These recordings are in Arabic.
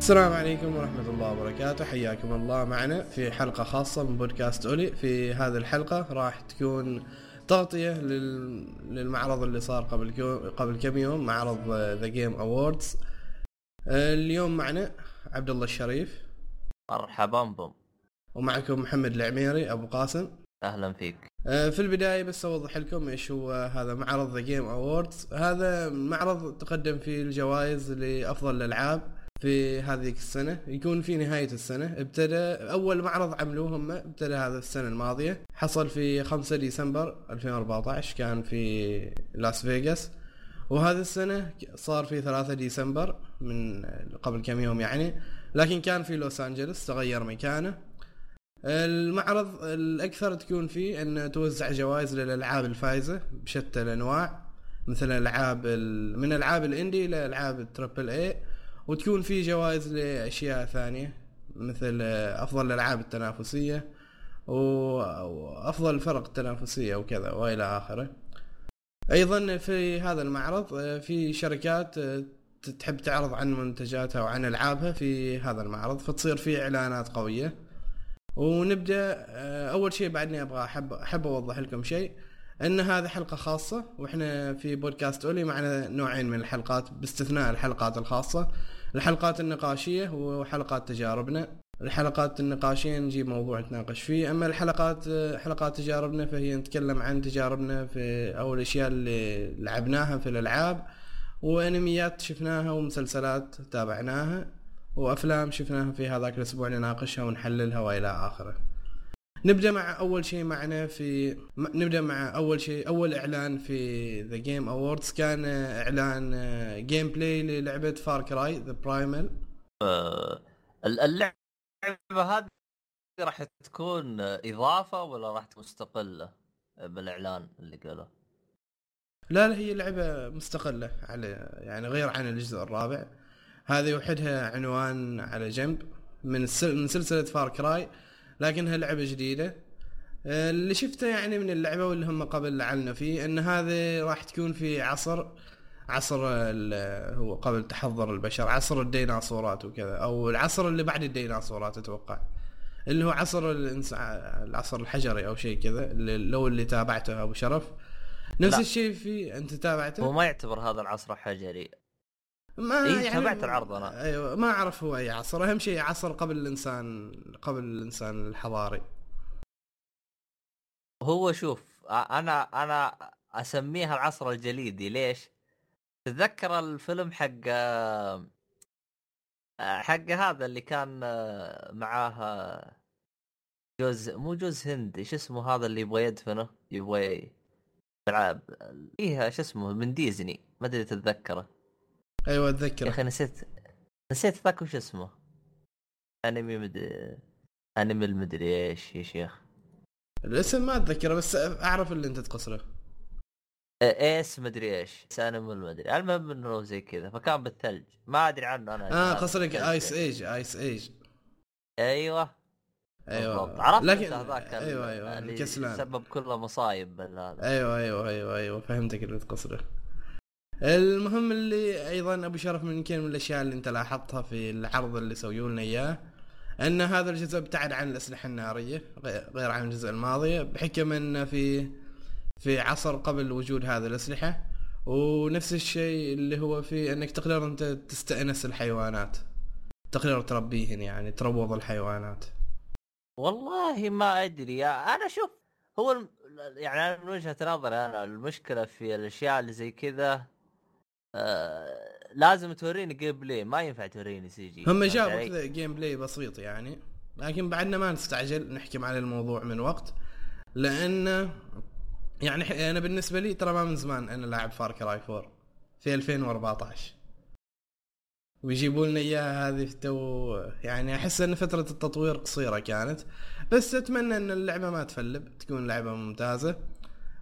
السلام عليكم ورحمة الله وبركاته. حياكم الله معنا في حلقة خاصة من بودكاست أولي. في هذه الحلقة راح تكون تغطية لل... للمعرض اللي صار قبل. قبل كم يوم معرض The Game Awards اليوم معنا عبد الله الشريف. مرحبا بكم ومعكم محمد العميري أبو قاسم. أهلا فيك. آه، في البداية بس أوضح لكم إيش هو هذا معرض The Game Awards هذا معرض تقدم فيه الجوائز لأفضل الألعاب. في هذه السنة يكون في نهاية السنة ابتدى أول معرض عملوه هم ابتدى هذا السنة الماضية حصل في 5 ديسمبر 2014 كان في لاس فيغاس. وهذه السنة صار في 3 ديسمبر من قبل كم يوم يعني لكن كان في لوس أنجلوس تغير مكانه. المعرض الأكثر تكون فيه أن توزع جوائز للألعاب الفائزة بشتى الأنواع مثل ألعاب من ألعاب ال indie إلى ألعاب ال triple A وتكون في جوائز لأشياء ثانية مثل أفضل الألعاب التنافسية وأفضل الفرق التنافسية وكذا وإلى آخره. أيضا في هذا المعرض في شركات تحب تعرض عن منتجاتها وعن ألعابها في هذا المعرض فتصير في إعلانات قوية. ونبدأ أول شيء بعدني أبغى احب أحب أوضح لكم شيء إن هذه حلقة خاصة وإحنا في بودكاست أولي معنا نوعين من الحلقات باستثناء الحلقات الخاصة. الحلقات النقاشية وحلقات تجاربنا. الحلقات النقاشية نجيب موضوع نتناقش فيه. أما الحلقات حلقات تجاربنا فهي نتكلم عن تجاربنا في أو الأشياء اللي لعبناها في الألعاب و أنميات شفناها ومسلسلات تابعناها وأفلام شفناها في هذاك الأسبوع نناقشها ونحللها وإلى آخره. نبدأ مع أول شيء معنا في نبدأ مع أول شيء أول إعلان في The Game Awards كان إعلان gameplay للعبة Far Cry The Primal اللعبة هذه راح تكون إضافة ولا راح تكون مستقلة بالإعلان اللي قاله؟ لا لا هي لعبة مستقلة على يعني غير عن الجزء الرابع. هذه وحدها عنوان على جنب. من من سلسلة فار كراي لكنها لعبة جديدة. آه، اللي شفته يعني من اللعبة واللي هم قبل اعلنوا فيه إن هذه راح تكون في عصر عصر هو قبل تحضر البشر عصر الديناصورات وكذا أو العصر اللي بعد الديناصورات أتوقع. اللي هو عصر العصر الحجري أو شيء كذا لو اللي تابعته أبو شرف. نفس. الشيء في أنت تابعته؟ هو ما يعتبر هذا العصر حجري. ما إيه يعني تابعت العرض أنا. أيوه ما أعرف هو اي عصر أهم شيء عصر قبل الإنسان قبل الإنسان الحضاري. هو شوف أنا أنا اسميها العصر الجليدي ليش؟ تتذكر الفيلم حق حق هذا اللي كان معاه جوز مو جوز هند إيش اسمه هذا اللي يبغى يدفنه؟ يبغى يلعب. فيها شو اسمه؟ من ديزني. ما أدري تتذكره. أيوه اتذكر يا أخي نسيت نسيت ذاك وش اسمه؟ أنمي مدري أنمي المدري إيش يا شيخ الاسم ما أتذكره بس أعرف اللي أنت تقصره Ice مدري إيش انمي المدري. المهم إنه زي كذا فكان بالثلج. ما أدري عنه أنا. آه قصدك Ice ايج ايس ايج أيوه. أيوه. عرفت لكن هذاك أيوه أيوه الكسلان. سبب كل مصايب هذا أيوه أيوه أيوه أيوه فهمتك اللي تقصده. المهم اللي أيضا أبو شرف من يمكن من الأشياء اللي أنت لاحظتها في العرض اللي سووا لنا إياه أن هذا الجزء ابتعد عن الأسلحة النارية غير عن الجزء الماضي بحكم انه في في عصر قبل وجود هذه الأسلحة. ونفس الشيء اللي هو في أنك تقدر أنت تستأنس الحيوانات تقدر تربيهن يعني تروض الحيوانات. والله ما أدري أنا شوف هو يعني من وجهة نظري أنا المشكلة في الأشياء اللي زي كذا آه، لازم توريني gameplay. ما ينفع توريني CG هم جابوا كذا gameplay بسيط يعني لكن بعدنا ما نستعجل نحكم على الموضوع من وقت. لأن يعني أنا بالنسبة لي ترى ما من زمان أنا لاعب Far Cry 4 في 2014 ويجيبوا لنا إياها هذه تو يعني أحس أن فترة التطوير قصيرة كانت. بس أتمنى أن اللعبة ما ت flop تكون لعبة ممتازة.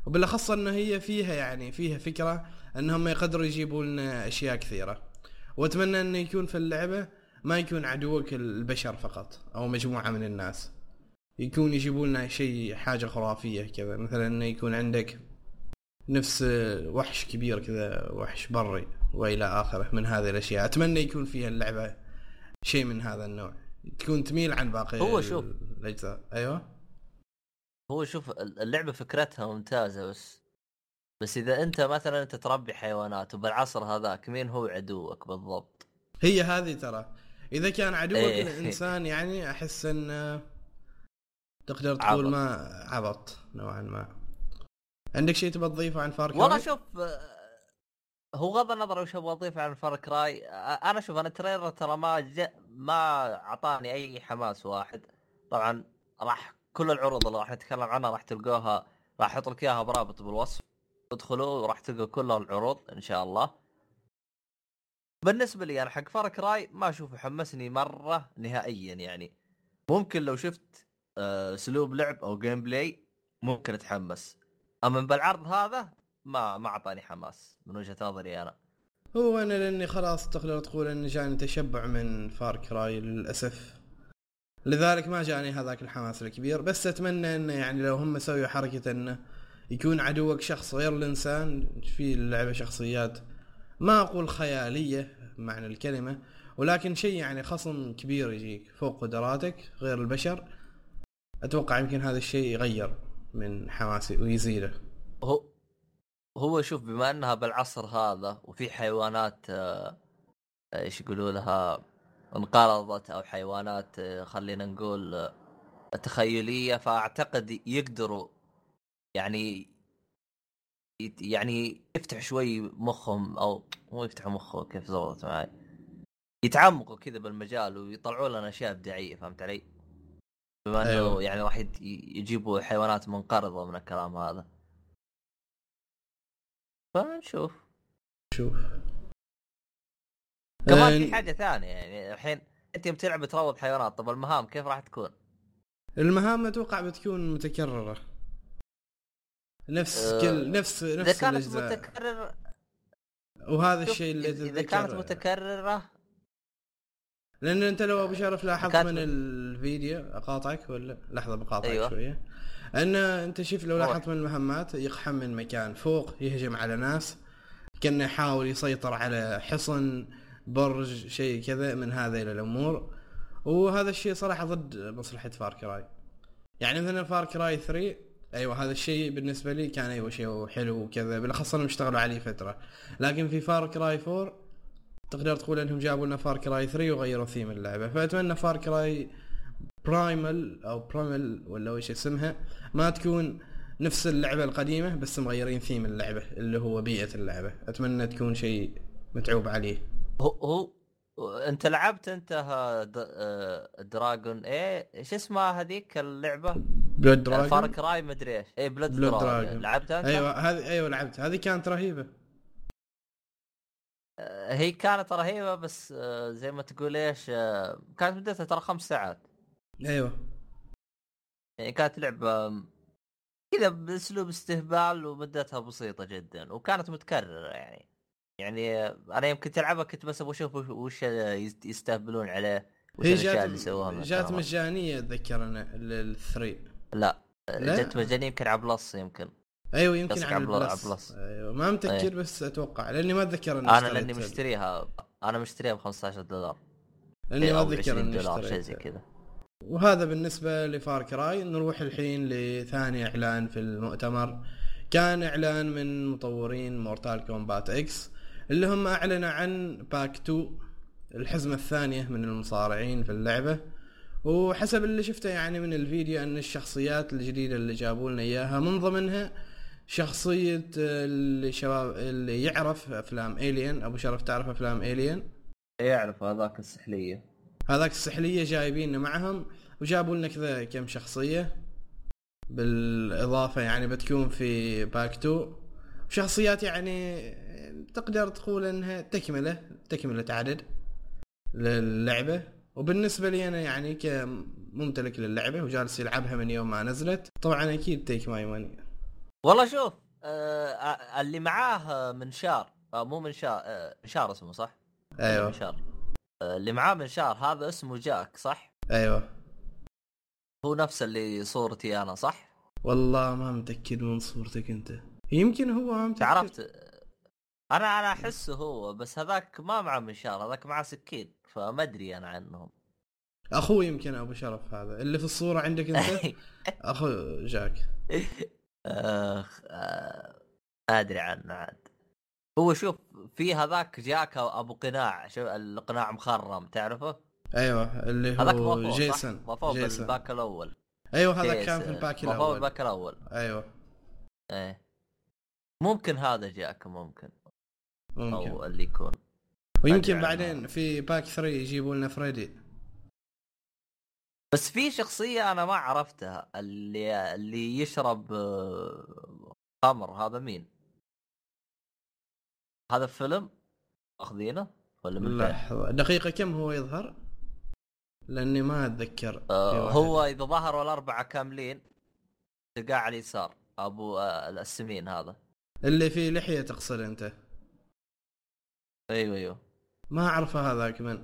وبالأخص انه هي فيها يعني فيها فكرة أنهم يقدروا يجيبوا لنا أشياء كثيرة. وأتمنى انه يكون في اللعبة ما يكون عدوك البشر فقط أو مجموعة من الناس. يكون يجيبوا لنا شيء حاجة خرافية كذا. مثلا انه يكون عندك نفس وحش كبير كذا وحش بري وإلى آخره من هذه الأشياء. أتمنى يكون فيها اللعبة شيء من هذا النوع. تكون تميل عن باقي هو شوف. الأجزاء. أيوه. هو شوف اللعبة فكرتها ممتازة بس بس إذا أنت مثلا انت تربي حيوانات وبالعصر هذاك مين هو عدوك بالضبط؟ هي هذه ترى إذا كان عدوك إيه. الإنسان يعني أحس إن تقدر تقول عبط. ما عبط نوعا ما عندك شيء تبغى تضيفه عن Far والله؟ شوف هو غض النظر وش أبغى أضيف عن Far Cry أنا شوف أنا ال trailer ترى ما جاء ما أعطاني أي حماس واحد طبعا راح كل العروض اللي راح نتكلم عنها راح تلقوها راح أحط لك إياها برابط بالوصف ادخلوا وراح تلقوا كل العروض إن شاء الله. بالنسبة لي أنا حق Far Cry ما أشوفه حمسني مرة نهائيا يعني. ممكن لو شفت آه، أسلوب لعب أو gameplay ممكن أتحمس. أما بالعرض هذا ما ما أعطاني حماس من وجهة نظري أنا. هو أنا لأني خلاص تقدر تقول ان جاني تشبع من Far Cry للأسف. لذلك ما جاني هذاك الحماس الكبير بس أتمنى إنه يعني لو هم سووا حركة إنه يكون عدوك شخص غير الإنسان في اللعبة شخصيات ما أقول خيالية معنى الكلمة ولكن شيء يعني خصم كبير يجيك فوق قدراتك غير البشر. أتوقع يمكن هذا الشيء يغير من حماسي ويزيده. هو هو شوف بما أنها بالعصر هذا وفي حيوانات آه، إيش يقولوا لها انقرضت أو حيوانات آه، خلينا نقول آه، تخيلية فأعتقد يقدروا يعني يعني يفتح شوي مخهم أو مو يفتحوا مخه كيف زبطت معي يتعمقوا كذا بالمجال ويطلعوا لنا أشياء إبداعية فهمت علي؟ بما إنه أيوة. يعني راح يجيبوا حيوانات منقرضة من الكلام هذا فنشوف شوف كمان في حاجة ثانية يعني الحين أنت يوم تلعب تروض حيوانات طب المهام كيف راح تكون؟ المهام أتوقع بتكون متكررة نفس كل نفس إذا نفس كانت الأجزاء. متكرر وهذا الشيء اللي إذا كانت متكررة. لأن أنت لو أبو شرف لاحظت كانت- من الفيديو أقاطعك ولا؟ لحظة بقاطعك أيوة. شوية. أن أنت شوف لو. لاحظت من المهمات يقحم من مكان فوق يهجم على ناس كأنه يحاول يسيطر على حصن برج شيء كذا من هذه الأمور. وهذا الشيء صراحة ضد مصلحة Far Cry. يعني مثلا Far Cry 3 أيوه هذا الشيء بالنسبة لي كان أيوه شيء حلو وكذا بالأخص إنهم اشتغلوا عليه فترة. لكن في Far Cry 4 تقدر تقول إنهم جابوا لنا Far Cry 3 وغيروا ثيم اللعبة. فأتمنى Far Cry Primal أو Primal ولا وش اسمها ما تكون نفس اللعبة القديمة بس مغيرين ثيم اللعبة اللي هو بيئة اللعبة. أتمنى تكون شيء متعوب عليه. هو هو انت لعبت انت آه، Dragon إيه إيش اسمها هذيك اللعبة؟ Blood Far Dragon Cry مدري إيش. إيه Blood, Blood Dragon Dragon. لعبتها انت؟ أيوه هذه أيوه لعبت هذه كانت رهيبة. آه، هي كانت رهيبة بس آه، زي ما تقول إيش كانت مدتها ترى خمس ساعات. أيوه. يعني كانت لعبة كذا بأسلوب استهبال ومدتها بسيطة جدا وكانت متكررة يعني. يعني أنا يوم كنت العبها كنت بس أبغى أشوف وش- وش يست- يستهبلون عليه وش الأشياء اللي سووها جات. مجانية أتذكر أنا ال three لا, لا. جت مجانية يمكن على Plus يمكن. أيوه يمكن على على بل- ال Plus على Plus. أيوه ما متذكر أيه. بس أتوقع لأني ما أتذكر أنا اشتريت لأني مشتريها أنا مشتريها ب 15 دولار. لأني ما أو أتذكر 20 اني دولار شيء زي كذا. وهذا بالنسبة ل Far Cry نروح الحين لثاني إعلان في المؤتمر. كان إعلان من مطورين Mortal Kombat X اللي هم اعلنوا عن pack 2 الحزمة الثانية من المصارعين في اللعبة. وحسب اللي شفته يعني من الفيديو أن الشخصيات الجديدة اللي جابوا لنا إياها من ضمنها شخصية اللي شباب اللي يعرف أفلام Alien أبو شرف تعرف أفلام Alien يعرف هذاك السحلية. هذاك السحلية جايبين معهم وجابوا لنا كذا كم شخصية. بالإضافة يعني بتكون في pack 2 شخصيات يعني تقدر تقول إنها تكملة تكملة عدد للعبة. وبالنسبة لي أنا يعني كممتلك للعبة وجالس يلعبها من يوم ما نزلت طبعا أكيد take my money والله شوف آه اللي معاه منشار آه مو منشار آه منشار اسمه صح؟ أيوه. منشار آه اللي معاه منشار هذا اسمه جاك صح؟ أيوه. هو نفس اللي صورتي أنا صح؟ والله ما متأكد من صورتك أنت. يمكن هو ما متأكد. تعرفت أنا أنا أحسه هو بس هذاك ما معه منشار هذاك معه سكين فما أدري أنا عنهم. أخوي يمكن أبو شرف هذا. اللي في الصورة عندك أنت؟ اخو Jack. أخ آه، ما أدري عنه عاد. هو شوف في هذاك Jack أبو قناع شوف القناع مخرم تعرفه؟ أيوه اللي هذاك هو Jason ضافوه Jason. بال pack الأول. أيوه هذا كان في ال pack الأول. بالباك الأول. أيوه. إيه. ممكن هذا Jack ممكن. ممكن أو اللي يكون ويمكن. بعدين في pack 3 يجيبوا لنا Freddy بس في شخصية أنا ما عرفتها اللي اللي يشرب آه، خمر هذا مين؟ هذا فيلم أخذينه ولا من فين؟ لحظة دقيقة كم هو يظهر؟ لأني ما أتذكر في آه. هو إذا ظهروا الأربعة كاملين تلقاه على اليسار أبو آه السمين هذا اللي فيه لحية تقصد أنت أيوه أيوه. ما اعرفه هذاك من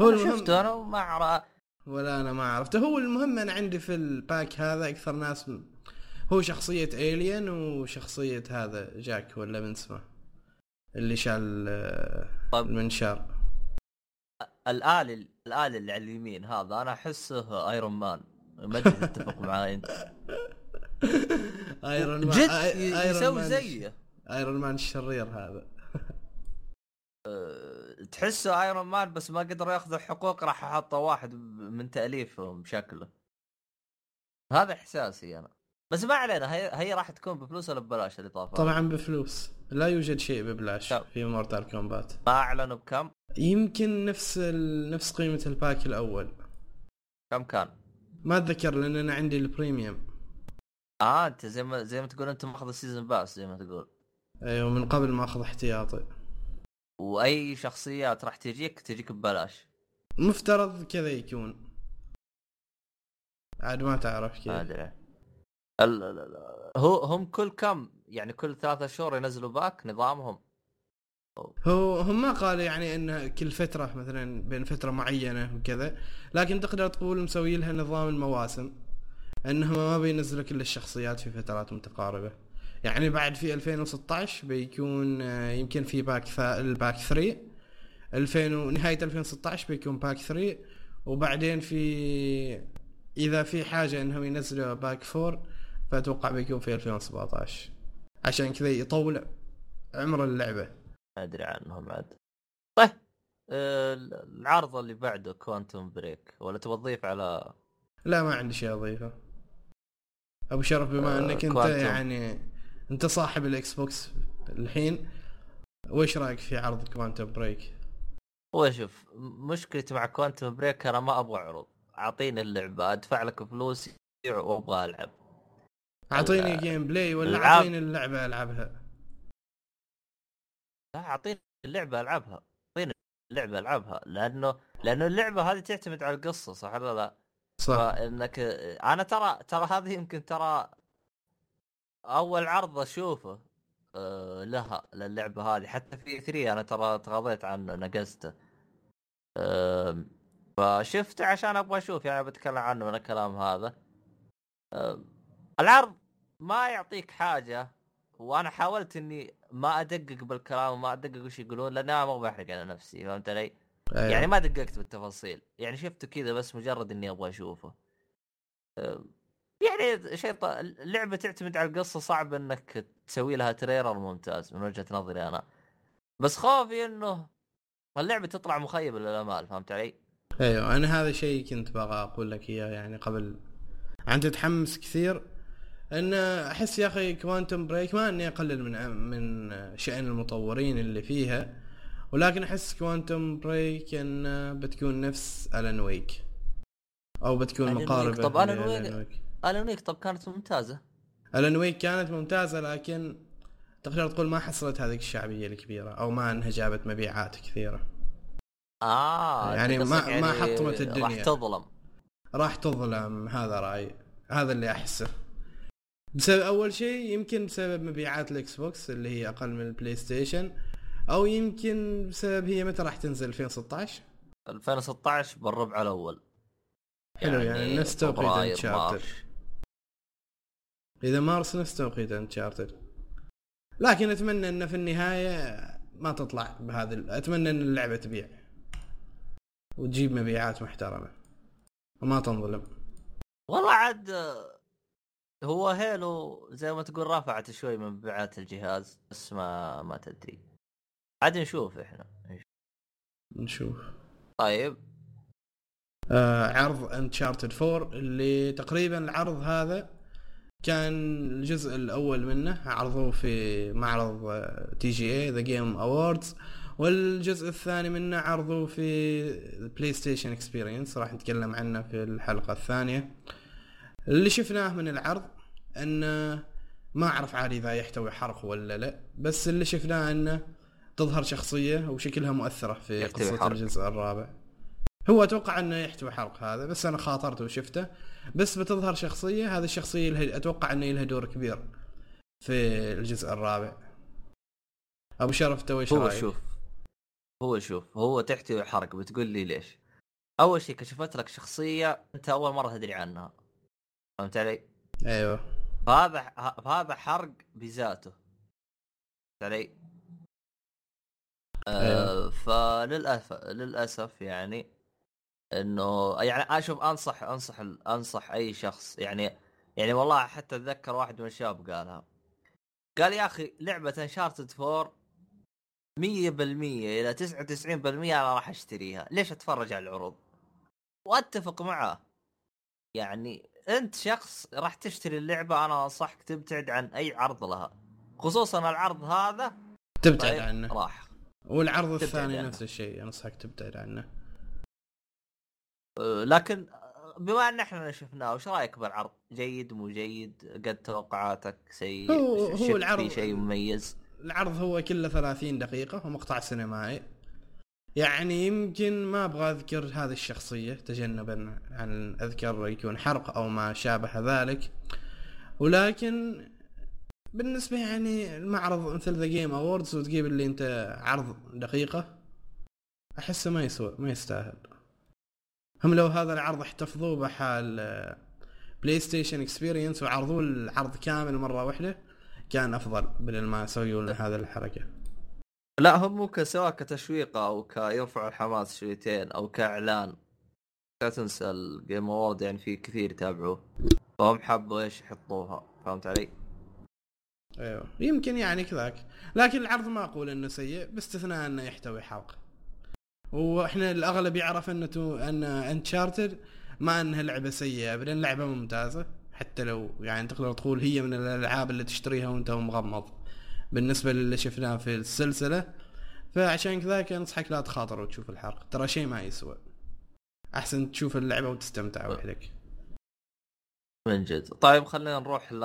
هو المهم شفته أنا وما أعرف. ولا أنا ما عرفته. هو المهم أنا عندي في ال pack هذا أكثر ناس. هو شخصية Alien وشخصية هذا Jack ولا من اسمه؟ اللي شال آه،. المنشار الآلي الآلي اللي على اليمين هذا أنا أحسه Iron Man ما أدري تتفق معي أنت. Iron Man جد Iron يسوي زيه. Iron Man الشرير هذا. تحسه Iron Man بس ما قدروا ياخذوا الحقوق راح حطوا واحد من تأليفهم شكله هذا إحساسي أنا. بس ما علينا هي, هي راح تكون بفلوس ولا ببلاش الاضافه طبعا بفلوس. لا يوجد شيء ببلاش طب. في Mortal Kombat ما أعلنوا بكم؟ يمكن نفس ال... نفس قيمة ال pack الأول. كم كان؟ ما أتذكر لأن أنا عندي ال premium. آه أنت زي ما زي ما تقول أنت ماخذ ال season pass زي ما تقول. أيوه من قبل ما أخذ احتياطي. وأي شخصيات راح تجيك تجيك ببلاش. مفترض كذا يكون. عاد ما تعرف كيف أدري. هو هم كل كم؟ يعني كل ثلاثة شهور ينزلوا pack نظامهم. هو هم ما قالوا يعني إنه كل فترة مثلا بين فترة معينة وكذا لكن تقدر تقول مسوي لها نظام المواسم إنهم ما بينزلوا كل الشخصيات في فترات متقاربة. يعني بعد في 2016 بيكون آه، يمكن في pack ثا... ال pack 3 2000 و- نهاية 2016 بيكون pack 3 وبعدين في إذا في حاجة إنهم ينزلوا pack 4 فأتوقع بيكون في 2017 عشان كذا يطول عمر اللعبة. ما أدري عنهم عاد. طيب آه، العرض اللي بعده Quantum Break ولا تبغى تضيف على؟ لا ما عندي شيء أضيفه. أبو شرف بما آه، إنك أنت. يعني انت صاحب ال Xbox الحين وش رأيك في عرض Quantum Break هو شوف مشكلتي مع Quantum Break أنا ما أبغى عروض. أعطيني اللعبة أدفع لك فلوس وأبغى ألعب. أعطيني gameplay ولا. أعطيني اللعبة ألعبها؟ لا أعطيني اللعبة ألعبها. أعطيني اللعبة ألعبها. لأنه لأنه اللعبة هذه تعتمد على القصة صح ولا لا؟ صح. فانك أنا ترى ترى هذه يمكن ترى أول عرض أشوفه آه، لها للعبة هذه. حتى في 3 أنا ترى تغاضيت عنه نقزته آم، فشفته عشان أبغى أشوف يعني بتكلم عنه من الكلام هذا. آم، العرض ما يعطيك حاجة وأنا حاولت إني ما أدقق بالكلام وما أدقق وش يقولون لأن أنا ما بحرق على نفسي فهمت علي؟ أيوة. يعني ما دققت بالتفاصيل. يعني شفته كذا بس مجرد إني أبغى أشوفه. أم، يعني شيء ط... اللعبة تعتمد على القصة صعب إنك تسوي لها تريلر ممتاز من وجهة نظري أنا. بس خوفي إنه اللعبه تطلع مخيبة للأمال فهمت علي؟ أيوه أنا هذا شيء كنت بغى أقول لك إياه يعني قبل. أنت تتحمس كثير. إن أحس يا أخي Quantum Break ما إني أقلل من من شأن المطورين اللي فيها. ولكن أحس كوانتم بريك إن بتكون نفس Alan Wake أو بتكون. مقاربة طب ل Alan Wake- Alan Wake طب كانت ممتازة؟ Alan Wake كانت ممتازة لكن تقدر تقول ما حصلت هذيك الشعبية الكبيرة أو ما انها جابت مبيعات كثيرة. آه يعني ما- قصدك ما حطمت الدنيا. راح تظلم. راح تظلم هذا رأيي. هذا اللي أحسه. بسبب أول شيء يمكن بسبب مبيعات ال Xbox اللي هي أقل من ال PlayStation أو يمكن بسبب هي متى راح تنزل 2016 2016 بالربع الأول. حلو يعني نفس توقيت. إذا مارس نفس توقيت Uncharted لكن أتمنى انه في النهاية ما تطلع بهذا ال- أتمنى إن اللعبة تبيع. وتجيب مبيعات محترمة. وما تنظلم. والله عاد هو هيلو زي ما تقول رفعت شوي من مبيعات الجهاز بس ما ما تدري. عاد نشوف إحنا. نشوف. طيب. آه عرض انشارتد 4 اللي تقريبا العرض هذا كان الجزء الأول منه عرضوه في معرض آه، TGA The Game Awards والجزء الثاني منه عرضوه في PlayStation Experience راح نتكلم عنه في الحلقة الثانية. اللي شفناه من العرض انه ما أعرف عادي إذا يحتوي حرق ولا لا بس اللي شفناه انه تظهر شخصية وشكلها مؤثرة في قصة حرق. الجزء الرابع. هو أتوقع إنه يحتوي حرق هذا بس أنا خاطرت وشفته. بس بتظهر شخصية هذه الشخصية لها أتوقع إنه لها دور كبير في الجزء الرابع أبو شرف تو إيش هو؟ شوف هو شوف هو تحتوي حرق بتقول لي ليش أول شيء كشفت لك شخصية أنت أول مرة تدري عنها فهمت علي؟ أيوه فهذا فهذا حرق بذاته فهمت علي؟ آه فللأسف للأسف يعني إنه يعني أشوف أنصح أنصح أنصح أي شخص يعني يعني والله حتى أتذكر واحد من الشباب قالها. قال يا أخي لعبة انشارتد 4 100% إلى 99% أنا راح أشتريها. ليش أتفرج على العروض؟ وأتفق معه يعني أنت شخص راح تشتري اللعبة أنا أنصحك تبتعد عن أي عرض لها. خصوصا العرض هذا تبتعد طيب عنه. راح. والعرض الثاني. نفس الشيء أنصحك تبتعد عنه. لكن بما ان إحنا شفناه وش رأيك بالعرض؟ جيد مو جيد؟ قد توقعاتك سيء؟ هو- هو العرض- فيه شيء مميز؟ العرض هو كله 30 دقيقة ومقطع سينمائي يعني يمكن ما أبغى أذكر هذه الشخصية تجنبا عن اذكر يكون حرق أو ما شابه ذلك ولكن بالنسبة يعني المعرض مثل The Game Awards وتجيب اللي أنت عرض دقيقة أحسه ما يسوى ما يستاهل هم لو هذا العرض احتفظوه بحال PlayStation Experience وعرضوه العرض كامل مرة واحدة كان أفضل بدل ما يسويوا لنا هذه الحركة. لا هم ممكن سواء كتشويق أو كيرفع الحماس شويتين أو كإعلان. لا تنسى ال Game Award يعني في كثير يتابعوه. فهم حبوا إيش يحطوها فهمت علي؟ أيوه يمكن يعني كذاك. لكن العرض ما أقول إنه سيء باستثناء إنه يحتوي حلقة. وإحنا الاغلب يعرف انه تو ان انشارتد ما انها لعبة سيئة ابدا لعبة ممتازة. حتى لو يعني تقدر تقول هي من الألعاب اللي تشتريها وانت مغمض. بالنسبة للي شفناه في السلسلة فعشان كذاك أنصحك لا تخاطر وتشوف الحرق. ترى شيء ما يسوى. أحسن تشوف اللعبة وتستمتع وحدك. من جد. طيب خلينا نروح ل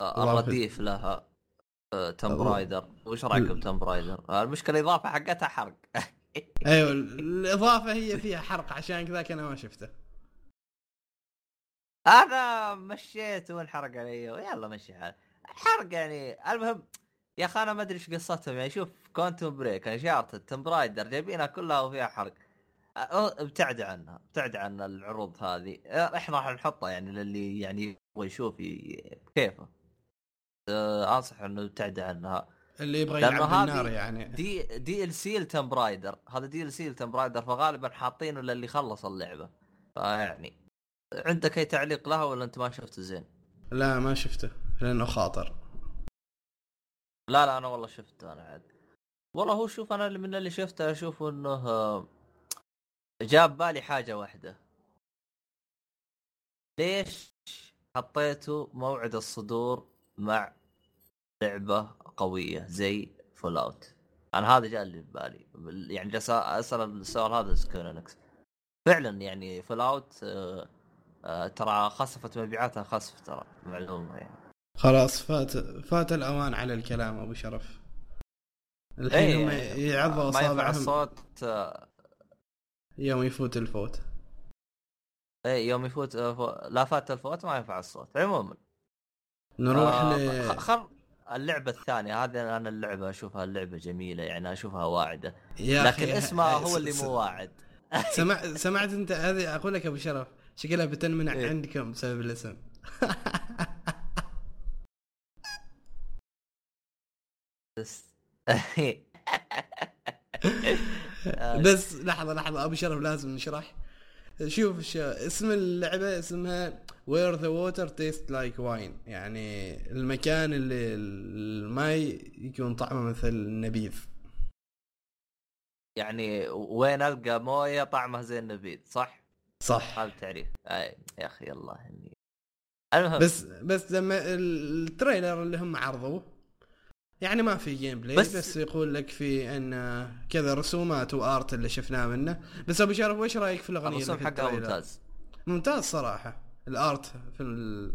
إضافة. الرديف لها Tomb الله. Raider وش رايك ال- ب Tomb Raider؟ المشكلة الاضافه حقتها حرق. أيوه الإضافة هي فيها حرق عشان كذاك أنا ما شفته. أنا مشيت وانحرق علي يلا مشي حال حرق يعني المهم يا أخي أنا ما أدري إيش قصتهم يعني شوف Quantum Break Uncharted Tomb Raider جايبينها كلها وفيها حرق. أه، ابتعد عنها ابتعد عن العروض هذه. أه، إحنا راح نحطها يعني للي يعني يبغى يشوف أه، أنصح إنه ابتعد عنها. اللي يبغى يلعب بالنار يعني. D DLC ل Tomb Raider هذا DLC ل Tomb Raider فغالبا حاطينه للي خلص اللعبة. فيعني عندك أي تعليق لها ولا أنت ما شفته زين؟ لا ما شفته لأنه خاطر. لا لا أنا والله شفته أنا عاد. والله هو شوف أنا اللي من اللي شفته أشوف إنه آه، جاب بالي حاجة واحدة. ليش حطيتوا موعد الصدور مع لعبة قوية زي Fallout أنا هذا جاء اللي في بالي. يعني جالس اسال السؤال هذا Square Enix فعلا يعني Fallout ترى خسفت مبيعاتها خسف ترى معلومة يعني. خلاص فات فات الأوان على الكلام أبو شرف. الحين هم إيه، يعضوا ما ينفع أصابعهم. الصوت آه، يوم يفوت الفوت. اي يوم يفوت آه، فو- لا فات الفوت ما ينفع الصوت. عموما. نروح آه، ل خ- خل اللعبة الثانية هذه أنا اللعبة أشوفها اللعبه جميلة يعني أشوفها واعدة. يا لكن اسمها هو اللي مو واعد. سمع سمعت أنت هذه؟ أقول لك أبو شرف شكلها بتنمنع إيه. عندكم بسبب الاسم. بس بس لحظة لحظة أبو شرف لازم نشرح. شوف. اسم اللعبة اسمها Where the Water Tastes Like Wine يعني المكان اللي الماي يكون طعمه مثل النبيذ يعني وين ألقى موية طعمها زي النبيذ صح؟ صح هذا التعريف أي يا أخي الله اني المهم بس بس لما ال trailer اللي هم عرضوه يعني ما في gameplay بس, بس يقول لك في إن كذا رسومات و art اللي شفناه منه. بس أبو شرف وش رأيك في الأغنية الرسوم حقها ممتاز. ممتاز صراحة. ال art في ال...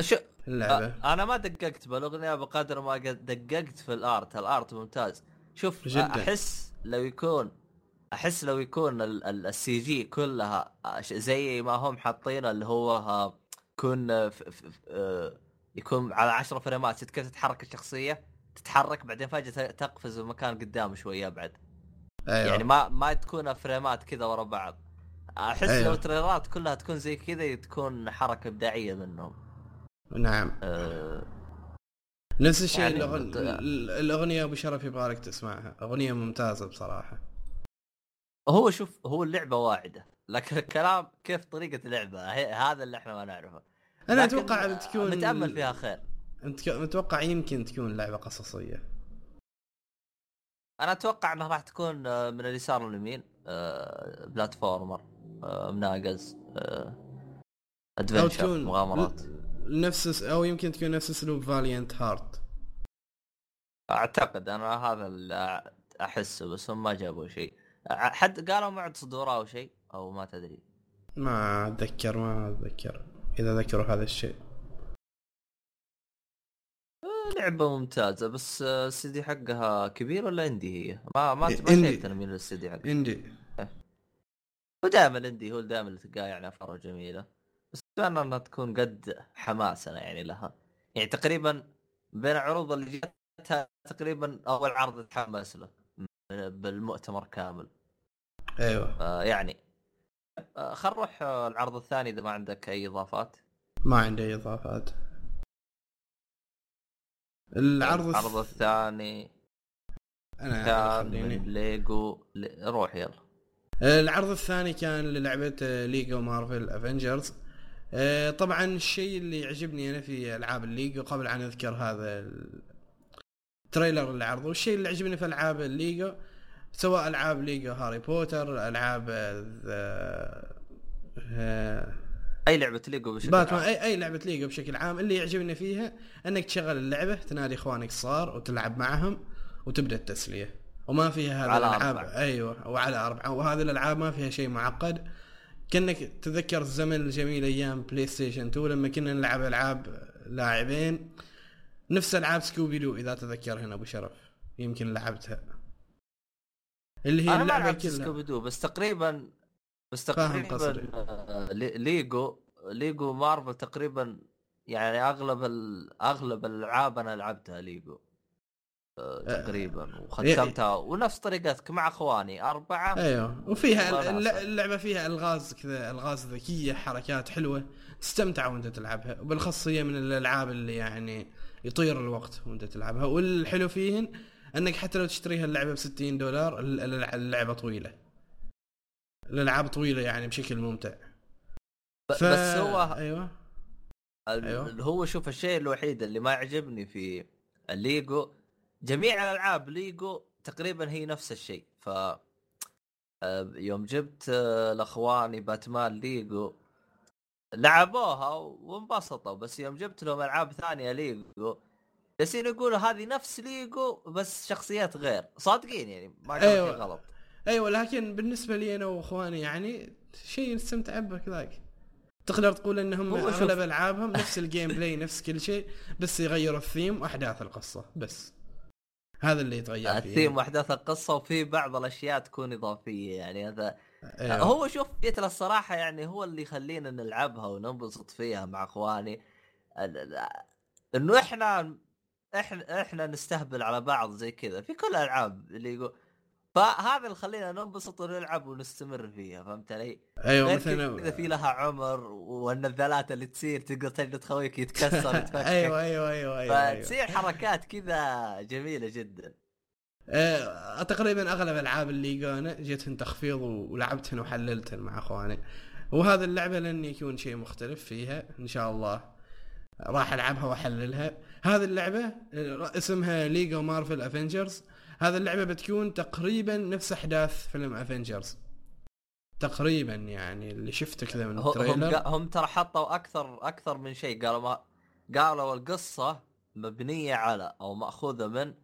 شو اللعبة. أنا ما دققت بالأغنية بقدر ما دققت في ال art. ال art ممتاز. شوف جدا. أحس لو يكون أحس لو يكون ال CG كلها زي ما هم حاطين اللي هو يكون آه، يكون على 10 فريمات كيف تتحرك الشخصية؟ تتحرك بعدين فجأة تقفز المكان قدام شوية بعد أيوة. يعني ما ما تكون فريمات كذا ورا بعض. أحس أيوة. لو تريلرات كلها تكون زي كذا تكون حركة إبداعية منهم. نعم. أه... نفس الشيء يعني الأغن... الأغنية أبو شرف يبغى لك تسمعها. أغنية ممتازة بصراحة. هو شوف هو اللعبة واعدة لكن الكلام كيف طريقة اللعبه هذا اللي إحنا ما نعرفه. أنا أتوقع تكون متامل فيها خير. أنت متوقع يمكن تكون لعبة قصصية. أنا أتوقع إنها راح تكون آه، من اليسار لليمين آه، بلاتفورمر آه، مناقز adventure مغامرات. نفس أو يمكن تكون نفس أسلوب Valiant Hearts أعتقد أنا هذا اللي أحسه بس هم ما جابوا شيء. حد قالوا موعد صدور أو شيء أو ما تدري. ما أتذكر ما أتذكر. إذا ذكروا هذا الشيء. لعبة ممتازة بس الستوديو حقها كبير ولا indie هي؟ ما ما شفت أنا من الستوديو حقها. indie. هو دائما اندي هو دائما اللي تلقاه يعني افكاره جميلة. بس اتمنى أنها تكون قد حماسنا يعني لها. يعني تقريبا بين العروض اللي جتها تقريبا أول عرض تحمس له بالمؤتمر كامل. أيوه. آه يعني آه خل نروح العرض الثاني إذا ما عندك أي إضافات. ما عندي أي إضافات. العرض العرض الثاني. أنا كان من ليجو روح يلا. العرض الثاني كان للعبة LEGO Marvel Avengers طبعا الشيء اللي يعجبني أنا في ألعاب الليجو قبل أن أذكر هذا ال trailer اللي عرضوه الشيء اللي يعجبني في ألعاب الليجو سواء ألعاب LEGO Harry Potter ألعاب أي لعبة ليجو بشكل باتمان عام. اي أي لعبة ليجو بشكل عام. اللي يعجبني فيها إنك تشغل اللعبة تنادي إخوانك الصغار وتلعب معهم وتبدأ التسلية. وما فيها هذه الألعاب أيوه وعلى أربعة. وهذه الألعاب ما فيها شيء معقد. كأنك تذكر الزمن الجميل أيام PlayStation 2 لما كنا نلعب ألعاب لاعبين. نفس ألعاب سكوبي دو إذا تذكر هنا أبو شرف. يمكن لعبتها. اللي هي أنا اللعبة كلها. سكوبي دو بس تقريبا بس تقريبا Lego Lego Marvel تقريبا يعني أغلب أغلب الألعاب أنا لعبتها ليجو آه، آه، تقريبا وختمتها ونفس طريقتك مع أخواني أربعة أيوه وفيها اللعبة فيها ألغاز كذا ألغاز ذكية حركات حلوة تستمتع وأنت تلعبها وبالاخص هي من الألعاب اللي يعني يطير الوقت وأنت تلعبها والحلو فيهن أنك حتى لو تشتريها اللعبة ب 60 دولار اللعبة طويلة. الالعاب طويلة يعني بشكل ممتع. ف... بس هو أيوه. أيوة. هو شوف الشيء الوحيد اللي ما يعجبني في الليجو جميع الألعاب ليجو تقريبا هي نفس الشيء. ف آه، يوم جبت آه، لاخواني Batman Lego لعبوها وانبسطوا. بس يوم جبت لهم ألعاب ثانية ليجو جالسين يقولوا هذه نفس ليجو بس شخصيات غير. صادقين يعني ما أيوة. غلط. أيوه لكن بالنسبة لي أنا وإخواني يعني شيء نستمتع به كذاك. تقدر تقول إنهم أغلب ألعابهم نفس ال gameplay نفس كل شيء بس يغيروا الثيم وأحداث القصة بس. هذا اللي يتغير فيه. الثيم وأحداث القصة وفي بعض الأشياء تكون إضافية يعني. هذا أيوه. هو شوف جيت الصراحة يعني هو اللي يخلينا نلعبها وننبسط فيها مع إخواني. إنه إحنا إحنا إحنا نستهبل على بعض زي كذا. في كل الالعاب اللي يقول فهذا اللي خلينا ننبسط ونلعب ونستمر فيها فهمت علي؟ أيوه مثلا كذا في لها عمر والنذالات اللي تصير تقدر تجلد خويك يتكسر يتفكك أيوه أيوه أيوه أيوه, أيوة. فتصير حركات كذا جميلة جدا. آه، تقريبا أغلب ألعاب أنا جتهن تخفيض ولعبتهن وحللتهن مع اخواني وهذه اللعبة لن يكون شيء مختلف فيها إن شاء الله راح ألعبها وأحللها. هذه اللعبة آه، اسمها Lego Marvel Avengers هذه اللعبة بتكون تقريبا نفس أحداث فيلم Avengers تقريبا يعني اللي شفته كذا من هم ال trailer. قا- هم ترى حطوا أكثر أكثر من شيء. قالوا ما قالوا القصة مبنية على أو مأخوذة من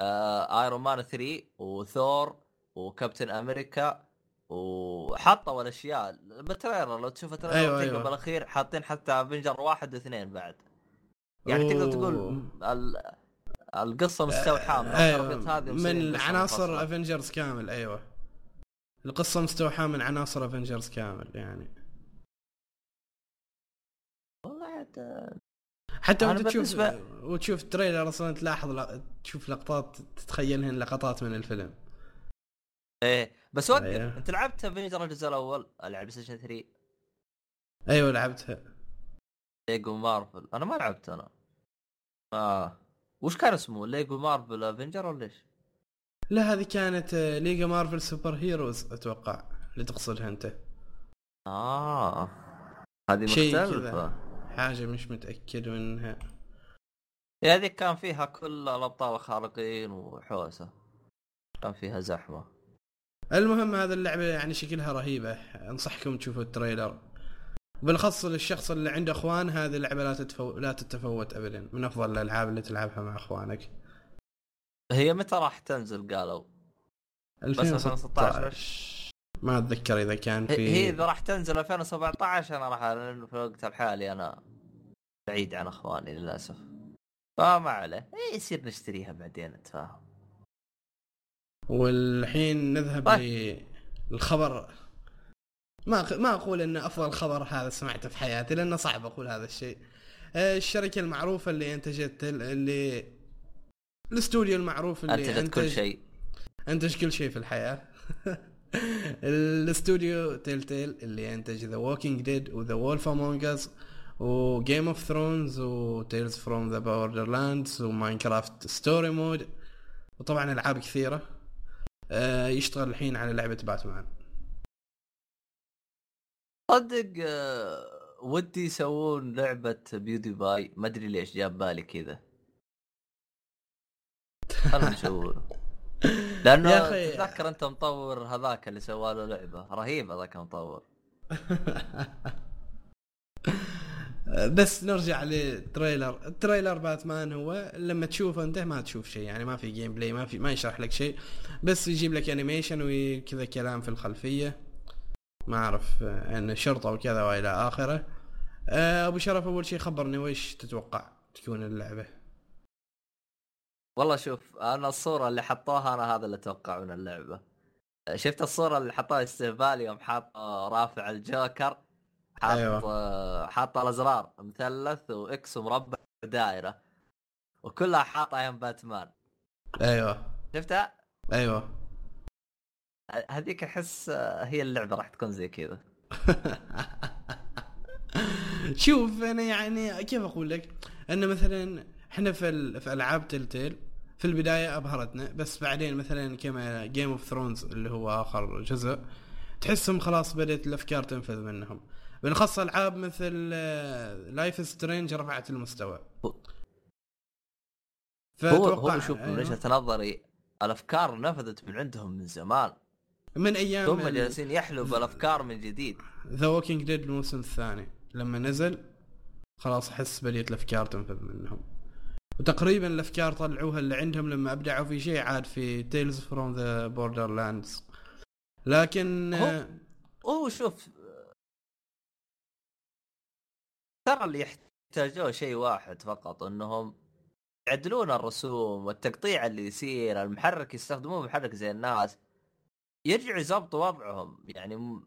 آه Iron Man 3 و Thor و Captain America وحطوا الأشياء. بال trailer لو تشوف ال trailer أيوة، أيوة. بالأخير حاطين حتى Avenger واحد واثنين بعد. يعني تقدر تقول أوه. ال... القصة مستوحاه من الخرابيط هذه من عناصر. Avengers كامل أيوه. القصة مستوحاه من عناصر Avengers كامل يعني. والله عاد حتى أنا وأنت تشوف بالنسبة- وتشوف trailer أصلا تلاحظ ل... تشوف لقطات تتخيلهن لقطات من الفيلم. إيه بس وقف أيوه. أنت لعبت Avenger الجزء الأول؟ على PlayStation 3 أيوه لعبتها. Lego Marvel. أنا ما لعبت أنا. آه. وش كان اسمه؟ Lego Marvel Avenger ولا إيش؟ لا هذه كانت آه، Lego Marvel Super Heroes أتوقع اللي تقصدها أنت. آه. هذه مختلفة. حاجة مش متأكد منها. هذيك كان فيها كل الأبطال الخارقين وحوسة. كان فيها زحمة. المهم هذه اللعبة يعني شكلها رهيبة. أنصحكم تشوفوا التريلر. بالاخص للشخص اللي عنده أخوان هذه اللعبة لا تتفو... لا تتفوت ابدا. من أفضل الألعاب اللي تلعبها مع أخوانك. هي متى راح تنزل؟ قالوا؟ 2016 ما أتذكر إذا كان في هي إذا راح تنزل 2017 أنا راح لأن في الوقت الحالي. أنا بعيد عن أخواني للأسف. فما عليه. إيه يصير نشتريها بعدين نتفاهم والحين نذهب طيب. للخبر ما ما أقول انه أفضل خبر هذا سمعته في حياتي لأنه صعب أقول هذا الشيء. آه، الشركة المعروفة اللي إنتجت اللي الاستوديو المعروف اللي إنتجت كل شيء. إنتج كل شيء في الحياة. الاستوديو Telltale اللي إنتج The Walking Dead و The Wolf Among Us و Game of Thrones و Tales from the Borderlands و Minecraft Story Mode وطبعا ألعاب كثيرة. آه، يشتغل الحين على لعبة باتمان صدق آه، ودي يسوون لعبة بيودي باي ما أدري ليش جاب بالي كذا. خلنا نشوف لأنه تتذكر أنت مطور هذاك اللي سوى له لعبة؟ رهيب هذاك المطور. بس نرجع للتريلر. التريلر باتمان هو لما تشوفه أنت ما تشوف شيء يعني ما في جيم بلاي ما في ما يشرح لك شيء بس يجيب لك انيميشن وكذا كلام في الخلفية. ما أعرف آه، إن شرطة وكذا وإلى آخره. آه، أبو شرف أول شيء خبرني وش تتوقع تكون اللعبة؟ والله شوف أنا الصورة اللي حطوها أنا هذا اللي أتوقع من اللعبة شفت الصورة اللي حطوها استهبال يوم حاط آه، رافع الجوكر حاط أيوة. حاط الأزرار مثلث وإكس ومربع ودائرة وكلها حاطة يم باتمان. أيوه. شفتها؟ أيوه. هذيك أحس آه، هي اللعبة راح تكون زي كذا. شوف أنا يعني كيف أقول لك؟ ان مثلا إحنا في ال- في ألعاب Telltale في البداية أبهرتنا بس بعدين مثلا كما Game of Thrones اللي هو آخر جزء تحسهم خلاص بدأت الأفكار تنفذ منهم. بالاخص ألعاب مثل Life Strange رفعت المستوى. هو هو شوف من أيوه. وجهة نظري الأفكار نفذت من عندهم من زمان. من أيام ثم جالسين يحلوا بالافكار من جديد. The Walking Dead الموسم الثاني. لما نزل خلاص أحس بديت الأفكار تنفذ منهم. وتقريبا الأفكار طلعوها اللي عندهم لما أبدعوا في شيء عاد في Tales from the Borderlands لكن هو- هو شوف ترى اللي يحتاجوه شيء واحد فقط إنهم يعدلون الرسوم والتقطيع اللي يصير المحرك يستخدمون محرك زي الناس. يرجعوا يظبطوا وضعهم يعني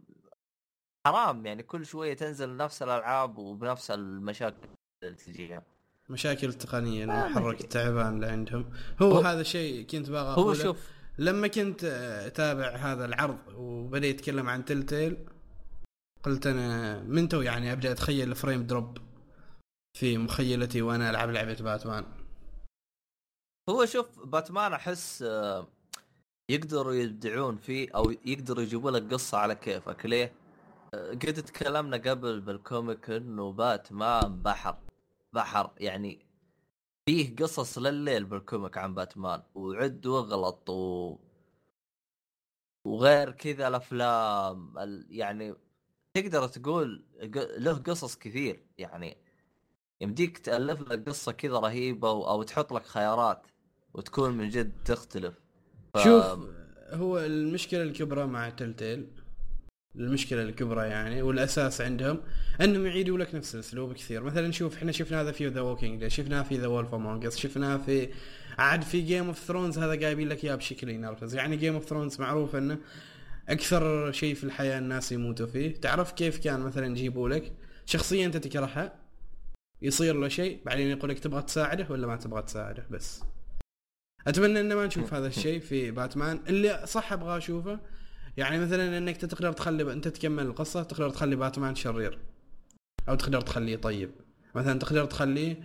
حرام يعني كل شوية تنزل نفس الألعاب وبنفس المشاكل اللي تجيها. مشاكل تقنية آه، المحرك. التعبان اللي عندهم. هو, هو- هذا شيء كنت باغى هو شوف لما كنت أتابع هذا العرض وبدأ يتكلم عن Telltale قلت أنا من تو يعني أبدأ أتخيل ال frame drop في مخيلتي وأنا ألعب لعبة باتمان هو شوف باتمان أحس آه، يقدروا يبدعون فيه أو يقدروا يجيبوا لك قصة على كيفك. ليه؟ آه، قد تكلمنا قبل بال comic إنه باتمان بحر. بحر يعني فيه قصص لليل بالكوميك عن باتمان. وعد واغلط و... وغير كذا الأفلام. ال... يعني تقدر تقول له قصص كثير. يعني يمديك تألف لك قصة كذا رهيبة. أو تحط لك خيارات وتكون من جد تختلف. ف... شوف هو المشكلة الكبرى مع تلتيل المشكلة الكبرى يعني والأساس عندهم أنهم يعيدوا لك نفس الأسلوب كثير. مثلا شوف إحنا شفنا هذا في The Walking شفناه في The Wolf Among شفناه في عاد في Game of Thrones هذا جايبين لك إياه بشكل ينرفز يعني Game of Thrones معروف إنه أكثر شيء في الحياة الناس يموتوا فيه. تعرف كيف كان مثلا يجيبوا لك؟ شخصيه انت تكرهها يصير له شيء بعدين يقول لك تبغى تساعده ولا ما تبغى تساعده بس. أتمنى ان ما نشوف هذا الشيء في باتمان. اللي صح أبغى أشوفه يعني مثلا إنك تقدر تخلي أنت تكمل القصة تقدر تخلي باتمان شرير أو تقدر تخليه طيب. مثلا تقدر تخليه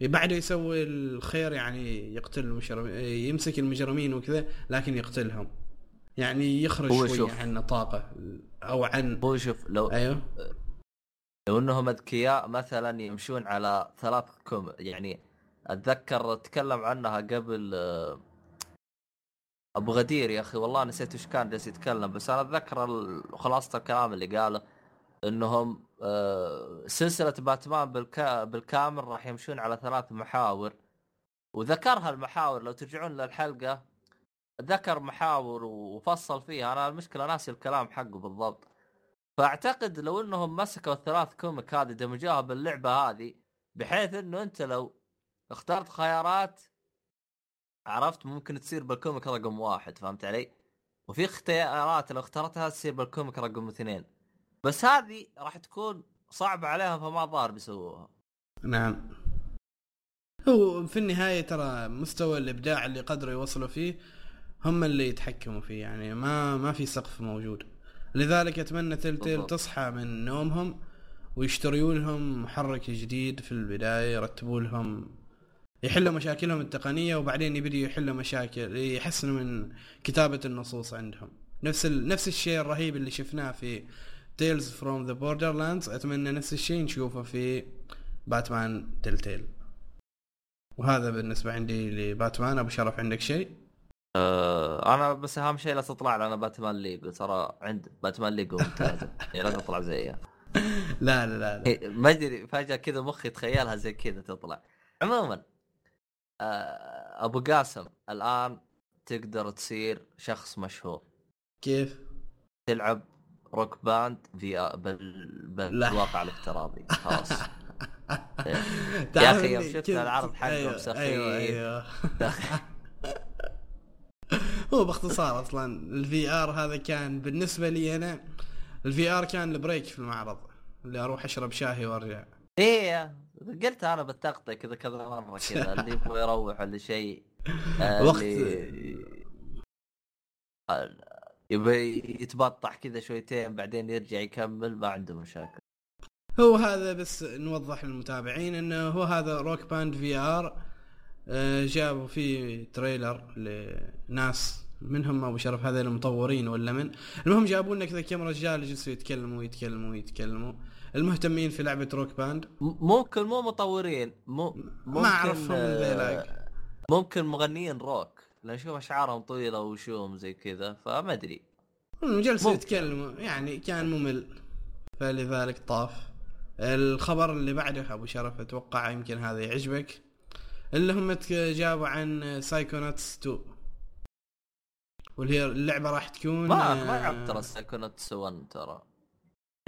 بعد يسوي الخير يعني يقتل المجرمين يمسك المجرمين وكذا لكن يقتلهم. يعني يخرج شوي شوف. عن نطاقه أو عن هو شوف لو أيوه. لو إنهم أذكياء مثلا يمشون على ثلاث كم يعني أتذكر تكلم عنها قبل آه، أبو غدير يا أخي. والله نسيت وش كان جالس يتكلم بس أنا أتذكر خلاصة الكلام اللي قاله إنهم آه، سلسلة باتمان بالكا بالكامل راح يمشون على ثلاث محاور. وذكرها المحاور لو ترجعون للحلقة ذكر محاور وفصل فيها. أنا المشكلة ناسي الكلام حقه بالضبط. فأعتقد لو إنهم مسكوا الثلاث كوميك هذه دمجوها باللعبة هذه بحيث إنه أنت لو اخترت خيارات عرفت ممكن تصير بال comic رقم واحد فهمت علي؟ وفي اختيارات لو اخترتها تصير بال comic رقم اثنين بس هذه راح تكون صعبة عليهم فما ظهر بيسووها نعم هو في النهاية ترى مستوى الإبداع اللي قدروا يوصلوا فيه هم اللي يتحكموا فيه يعني ما ما في سقف موجود لذلك أتمنى تلتيل. تصحى من نومهم ويشتروا لهم محرك جديد في البداية يرتبوا لهم يحلوا مشاكلهم التقنية وبعدين يبدوا يحلوا مشاكل يحسنوا من كتابة النصوص عندهم. نفس ال... نفس الشيء الرهيب اللي شفناه في Tales from the Borderlands أتمنى نفس الشيء نشوفه في باتمان تلتيل وهذا بالنسبة عندي لباتمان. أبو شرف عندك شيء؟ أه أنا بس أهم شيء لا تطلع لنا باتمان ليج. ترى عند باتمان ليج ممتازة يعني لا تطلع زيها لا لا لا, لا. إيه، ما أدري فجأة كذا مخي تخيلها زي كذا تطلع. عموما آه، أبو قاسم الآن تقدر تصير شخص مشهور. كيف؟ تلعب Rock Band في بال... بالواقع الافتراضي. خلاص. يا تعرف أخي يوم شفت العرض حقهم أيوة سخيف. أيوه. أيوه. هو باختصار أصلا ال VR هذا كان بالنسبة لي أنا ال VR كان ال break في المعرض اللي أروح أشرب شاهي وأرجع. إيه قلت أنا بتقطع كذا كذا مرة كذا اللي يبغى يروح ولا شيء آه، وقت- آه، يبغى يتبطح كذا شويتين بعدين يرجع يكمل ما عنده مشاكل. هو هذا بس نوضح للمتابعين إنه هو هذا Rock Band VR جابوا فيه trailer لناس منهم أبو شرف هذا المطورين ولا من؟ المهم جابوا لنا كذا كم رجال جلسوا يتكلموا يتكلموا يتكلموا. المهتمين في لعبة Rock Band. ممكن مو مطورين مو ممكن ما أعرفهم آه، ذيلاك. ممكن مغنيين روك. لأن أشوف أشعارهم طويلة وشوم زي كذا فما أدري. جلسوا. يتكلموا. يعني كان ممل. فلذلك طاف الخبر اللي بعده أبو شرف أتوقع يمكن هذا يعجبك. اللي هم جابوا عن Psychonauts 2 واللي هي اللعبة راح تكون ما آه، ما لعبت ترى Psychonauts 1 ترى.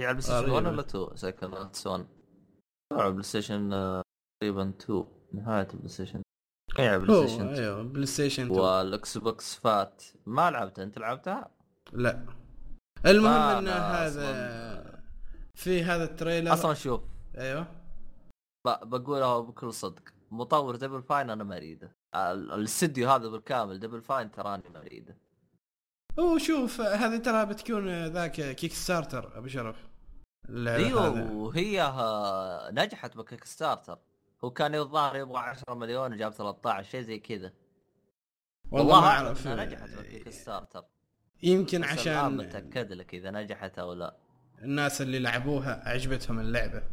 هي على البلاي ستيشن غريبة. 1 ولا 2 Psychonauts 1 على البلاي ستيشن آه، تقريبا 2 نهايه البلاي ستيشن هي على البلاي ستيشن 2 أيوه بلاي ستيشن 2 والاكس بوكس فات. ما لعبتها. أنت لعبتها؟ لا. المهم إن هذا في هذا ال trailer. أصلا شوف أيوه. ب- بقولها بكل صدق. مطور Double Fine أنا ما اريده ال- الاستديو هذا بالكامل Double Fine تراني ما اريده هو شوف هذه ترى بتكون ذاك Kickstarter أبو شرف. أيوه. وهي آه، نجحت ب Kickstarter هو كان الظاهر يبغى 10 مليون وجاب 13 شيء زي كذا. والله ما أعرف. نجحت ب Kickstarter يمكن عشان متأكد لك إذا نجحت أو لا. الناس اللي لعبوها عجبتهم اللعبة.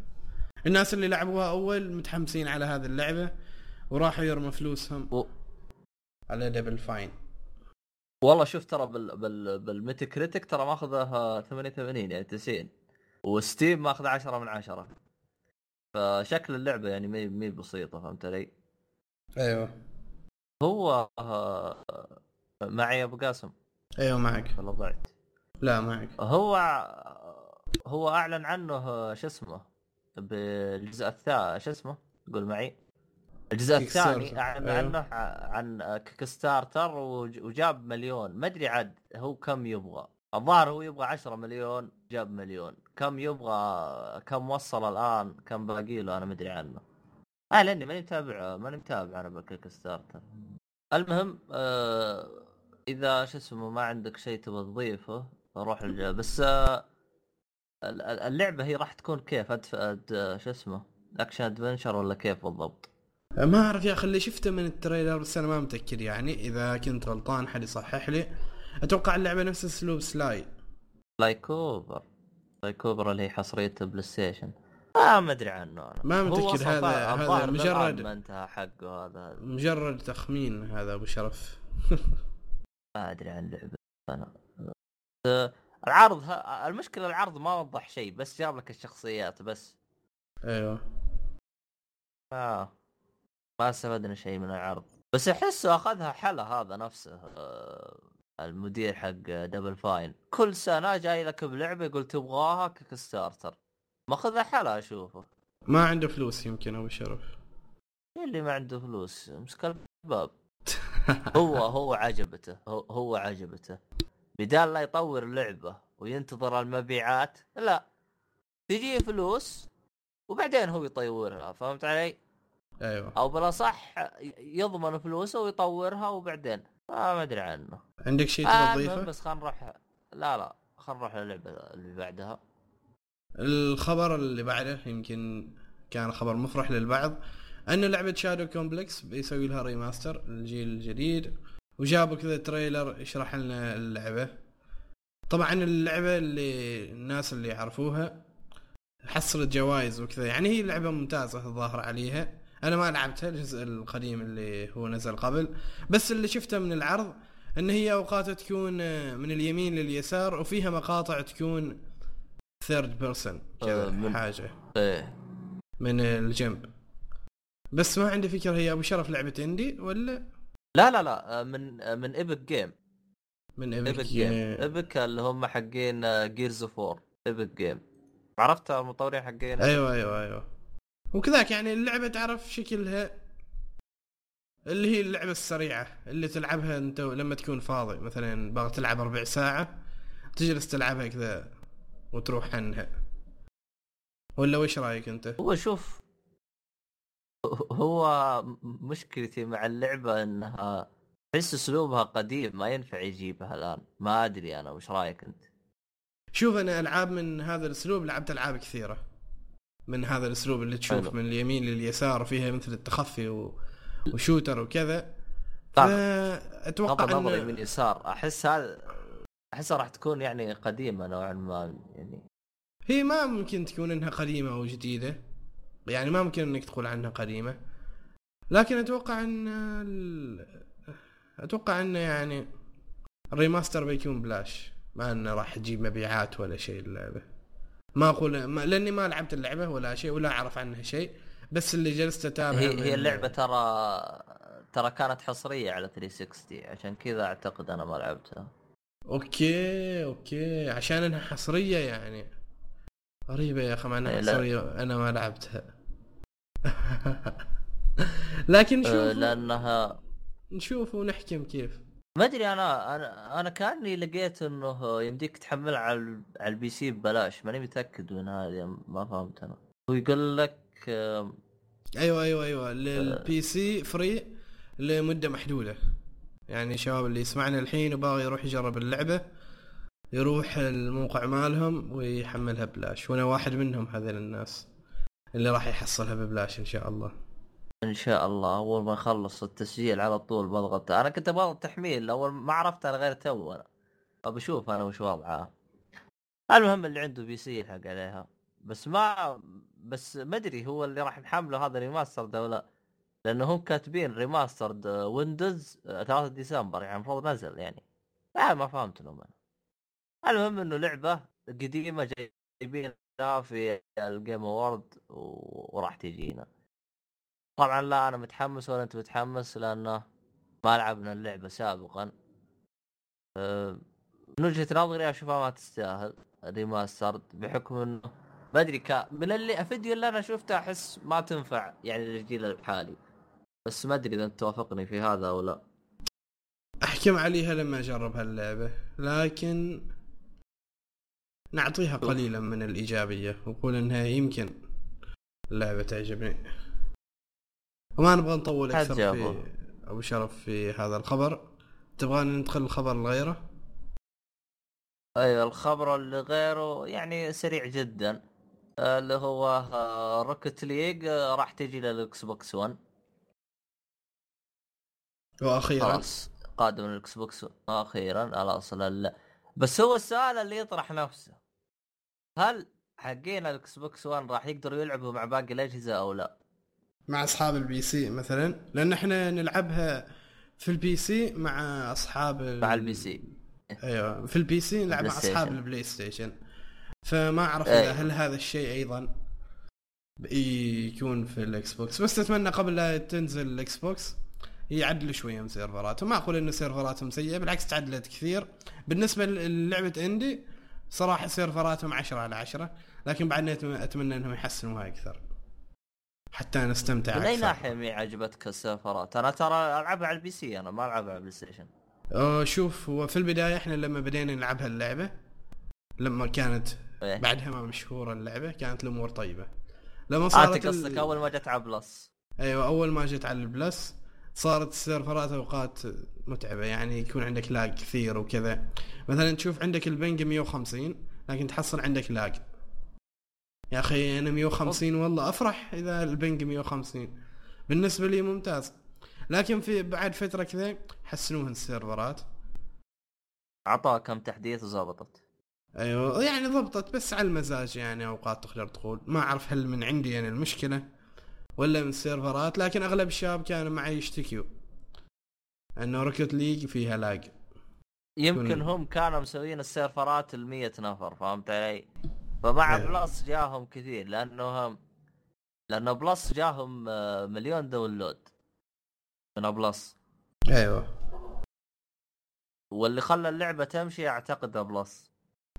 الناس اللي لعبوها أول متحمسين على هذه اللعبة وراحوا يرموا فلوسهم و... على Double Fine والله شوف ترى بال بال بال Metacritic ترى ماخذه 88 يعني 90 و Steam ماخذ 10 من 10 فشكل اللعبة يعني مي مي بسيطة فهمت علي؟ أيوه هو آه، معي أبو قاسم أيوه معك ولا ضعت؟ لا معك هو هو أعلن عنه شو اسمه بالجزء الثاني شو اسمه؟ قول معي الجزء الثاني. أعلن أيوه. عنه عن Kickstarter وج- وجاب مليون ما أدري عاد هو كم يبغى الظاهر هو يبغى 10 مليون جاب مليون كم يبغى كم وصل الآن كم باقي له أنا ما أدري عنه. آه لأني ماني متابع ماني متابع أنا بال Kickstarter المهم آه إذا شو اسمه ما عندك شيء تبغى تضيفه روح. بس آه ال- ال- اللعبة هي راح تكون كيف؟ أدف... أد... شو اسمه action adventure ولا كيف بالضبط؟ ما أعرف يا أخي اللي شفته من ال trailer بس أنا ما متأكد يعني. إذا كنت غلطان حد يصحح لي. أتوقع اللعبة نفس أسلوب سلاي. لايكوبر لايكوبر اللي هي حصرية بلاي ستيشن. آه ما أدري عنه أنا ما أصلاً هذا- هذا مجرد- ما انتهى حقه هذا. مجرد تخمين هذا أبو شرف. ما أدري عن لعبه أنا العرض ه... المشكلة العرض ما وضح شيء بس جاب لك الشخصيات بس. أيوه. آه. ما استفدنا شيء من العرض. بس أحسه أخذها حلا هذا نفسه. آه، المدير حق Double Fine كل سنة جاي لك بلعبة يقول تبغاها Kickstarter ماخذها حلا أشوفه. ما عنده فلوس يمكن ابو شرف. اللي ما عنده فلوس مسك الباب. هو هو عجبته هو, هو عجبته. بدال لا يطور لعبة وينتظر المبيعات لا. تجيه فلوس وبعدين هو يطورها فهمت علي؟ أيوه. أو بالأصح يضمن فلوسه ويطورها وبعدين. آه ما أدري عنه. عندك شيء آه تبغى تضيفه؟ بس خلينا نروح لا لا خلينا نروح للعبة اللي بعدها. الخبر اللي بعده يمكن كان خبر مفرح للبعض ان لعبة Shadow Complex بيسوي لها remaster للجيل الجديد وجابوا كذا trailer يشرح لنا اللعبة. طبعا اللعبة اللي الناس اللي يعرفوها حصلت جوائز وكذا يعني هي لعبة ممتازة الظاهر عليها. أنا ما لعبتها الجزء القديم اللي هو نزل قبل بس اللي شفته من العرض ان هي اوقات تكون من اليمين لليسار وفيها مقاطع تكون third person كذا آه، من- حاجة. إيه. من الجنب. بس ما عندي فكرة هي أبو شرف لعبة indie ولا؟ لا لا لا آه، من آه، من ايبك جيم من ايبك جيم ايبك اللي هم حقين Gears of War Epic Games عرفت المطورين حقين؟ أيوه أيوه أيوه. وكذاك يعني اللعبة تعرف شكلها اللي هي اللعبة السريعة اللي تلعبها انت لما تكون فاضي. مثلا باغي تلعب ربع ساعة تجلس تلعبها كذا وتروح عنها. ولا وش رأيك انت؟ هو شوف هو مشكلتي مع اللعبة انها تحس اسلوبها قديم ما ينفع يجيبها الآن. ما أدري أنا وش رأيك أنت؟ شوف أنا ألعاب من هذا الأسلوب لعبت ألعاب كثيرة. من هذا الأسلوب اللي تشوف حلو. من اليمين لليسار فيها مثل التخفي و... وشوتر وكذا. طبعا. فأتوقع بغض النظر يمين يسار أحس هذا احسها راح تكون يعني قديمة نوعا ما يعني. هي ما ممكن تكون إنها قديمة أو جديدة. يعني ما ممكن إنك تقول عنها قديمة. لكن أتوقع إن ال... أتوقع انه يعني ال remaster بيكون بلاش. ما إنه راح تجيب مبيعات ولا شيء اللعبه ما أقول ما لأني ما لعبت اللعبة ولا شيء ولا أعرف عنها شيء بس اللي جلست أتابع هي هي اللعبة ترى ترى كانت حصرية على 360 عشان كذا أعتقد أنا ما لعبتها. أوكي أوكي عشان إنها حصرية يعني. غريبة يا أخي مع إنها إيه،. حصرية أنا ما لعبتها. لكن أه، شوف لانها نشوف ونحكم كيف. ما أدري أنا أنا أنا كأني لقيت إنه يمديك تحملها على على ال PC ببلاش. ماني متأكد من هذه ما فهمت أنا. هو يقول لك أيوه أيوه أيوه. لل PC free لمدة محدودة. يعني الشباب اللي يسمعنا الحين وباغي يروح يجرب اللعبة يروح الموقع مالهم ويحملها بلاش وأنا واحد منهم هذول الناس اللي راح يحصلها ببلاش إن شاء الله. إن شاء الله أول ما أخلص التسجيل على طول بضغط أنا كنت أبغى تحميل اول ما عرفت أنا غير تو أنا. ابى أشوف أنا وش وضعها المهم اللي عنده PC يلحق عليها. بس ما بس ما أدري هو اللي راح نحمله هذا remaster ولا لا. لأنه هم كاتبين remastered Windows 3 ديسمبر يعني المفروض نزل يعني. ما ما فهمت لهم أنا. المهم إنه لعبة قديمة جايبينها في ال Game Awards وراح تجينا. طبعا لا أنا متحمس ولا أنت متحمس لأنه ما لعبنا اللعبة سابقا. أه، من وجهة نظري أشوفها ما تستاهل remastered بحكم إنه ما أدري كا من اللي الفيديو اللي أنا شفته أحس ما تنفع يعني للجيل الحالي. بس ما أدري إذا أنت توافقني في هذا أو لا. أحكم عليها لما أجرب هاللعبة لكن نعطيها قليلا من الإيجابية ونقول إنها يمكن اللعبة تعجبني. وما نبغى نطول أكثر في أبو. شرف في هذا الخبر. تبغى ندخل الخبر الغيره أيوه الخبر اللي غيره يعني سريع جدا. اللي هو Rocket League راح تجي لل Xbox 1 وأخيرا. خلاص قادم ال Xbox أخيرا خلاص بس هو السؤال اللي يطرح نفسه. هل حقين ال Xbox 1 راح يقدروا يلعبوا مع باقي الأجهزة أو لا؟ مع أصحاب ال PC مثلا لأن إحنا نلعبها في ال PC مع أصحاب مع ال PC أيوه في ال PC نلعب مع أصحاب ال PlayStation فما أعرف إذا هل هذا الشيء أيضا يكون في ال Xbox بس أتمنى قبل لا تنزل ال Xbox يعدلوا شوية من سيرفراتهم ما أقول انه سيرفراتهم سيئة بالعكس تعدلت كثير. بالنسبة للعبة indie صراحة سيرفراتهم 10 على 10 لكن بعدنا أتمنى إنهم يحسنوها أكثر. حتى نستمتع من أي ناحية مي عجبتك السيرفرات؟ أنا ترى ألعبها على ال PC أنا ما ألعبها على ال PlayStation. شوف هو في البداية إحنا لما بدينا نلعبها اللعبة لما كانت إيه؟ بعدها ما مشهورة اللعبة كانت الأمور طيبة. لما صارت آه قصدك ال... أول ما جت على Plus. أيوه أول ما جت على ال Plus صارت السيرفرات أوقات متعبة يعني يكون عندك lag كثير وكذا مثلا تشوف عندك ال ping 150 لكن تحصل عندك lag يا أخي أنا 150 والله أفرح إذا ال ping 150 بالنسبة لي ممتاز. لكن في بعد فترة كذا حسنوها السيرفرات. اعطاها كم تحديث وظبطت أيوه يعني ضبطت بس على المزاج يعني أوقات تقدر تقول. ما أعرف هل من عندي يعني المشكلة ولا من السيرفرات لكن أغلب الشباب كانوا معي يشتكيوا إنه Rocket League فيها lag. يمكن هم كانوا مسويين السيرفرات ال 100 نفر فهمت علي؟ فمع أيوة. Plus جاهم كثير لأنه لأنه Plus جاهم آه، مليون download من Plus. أيوه. واللي خلى اللعبة تمشي أعتقد Plus.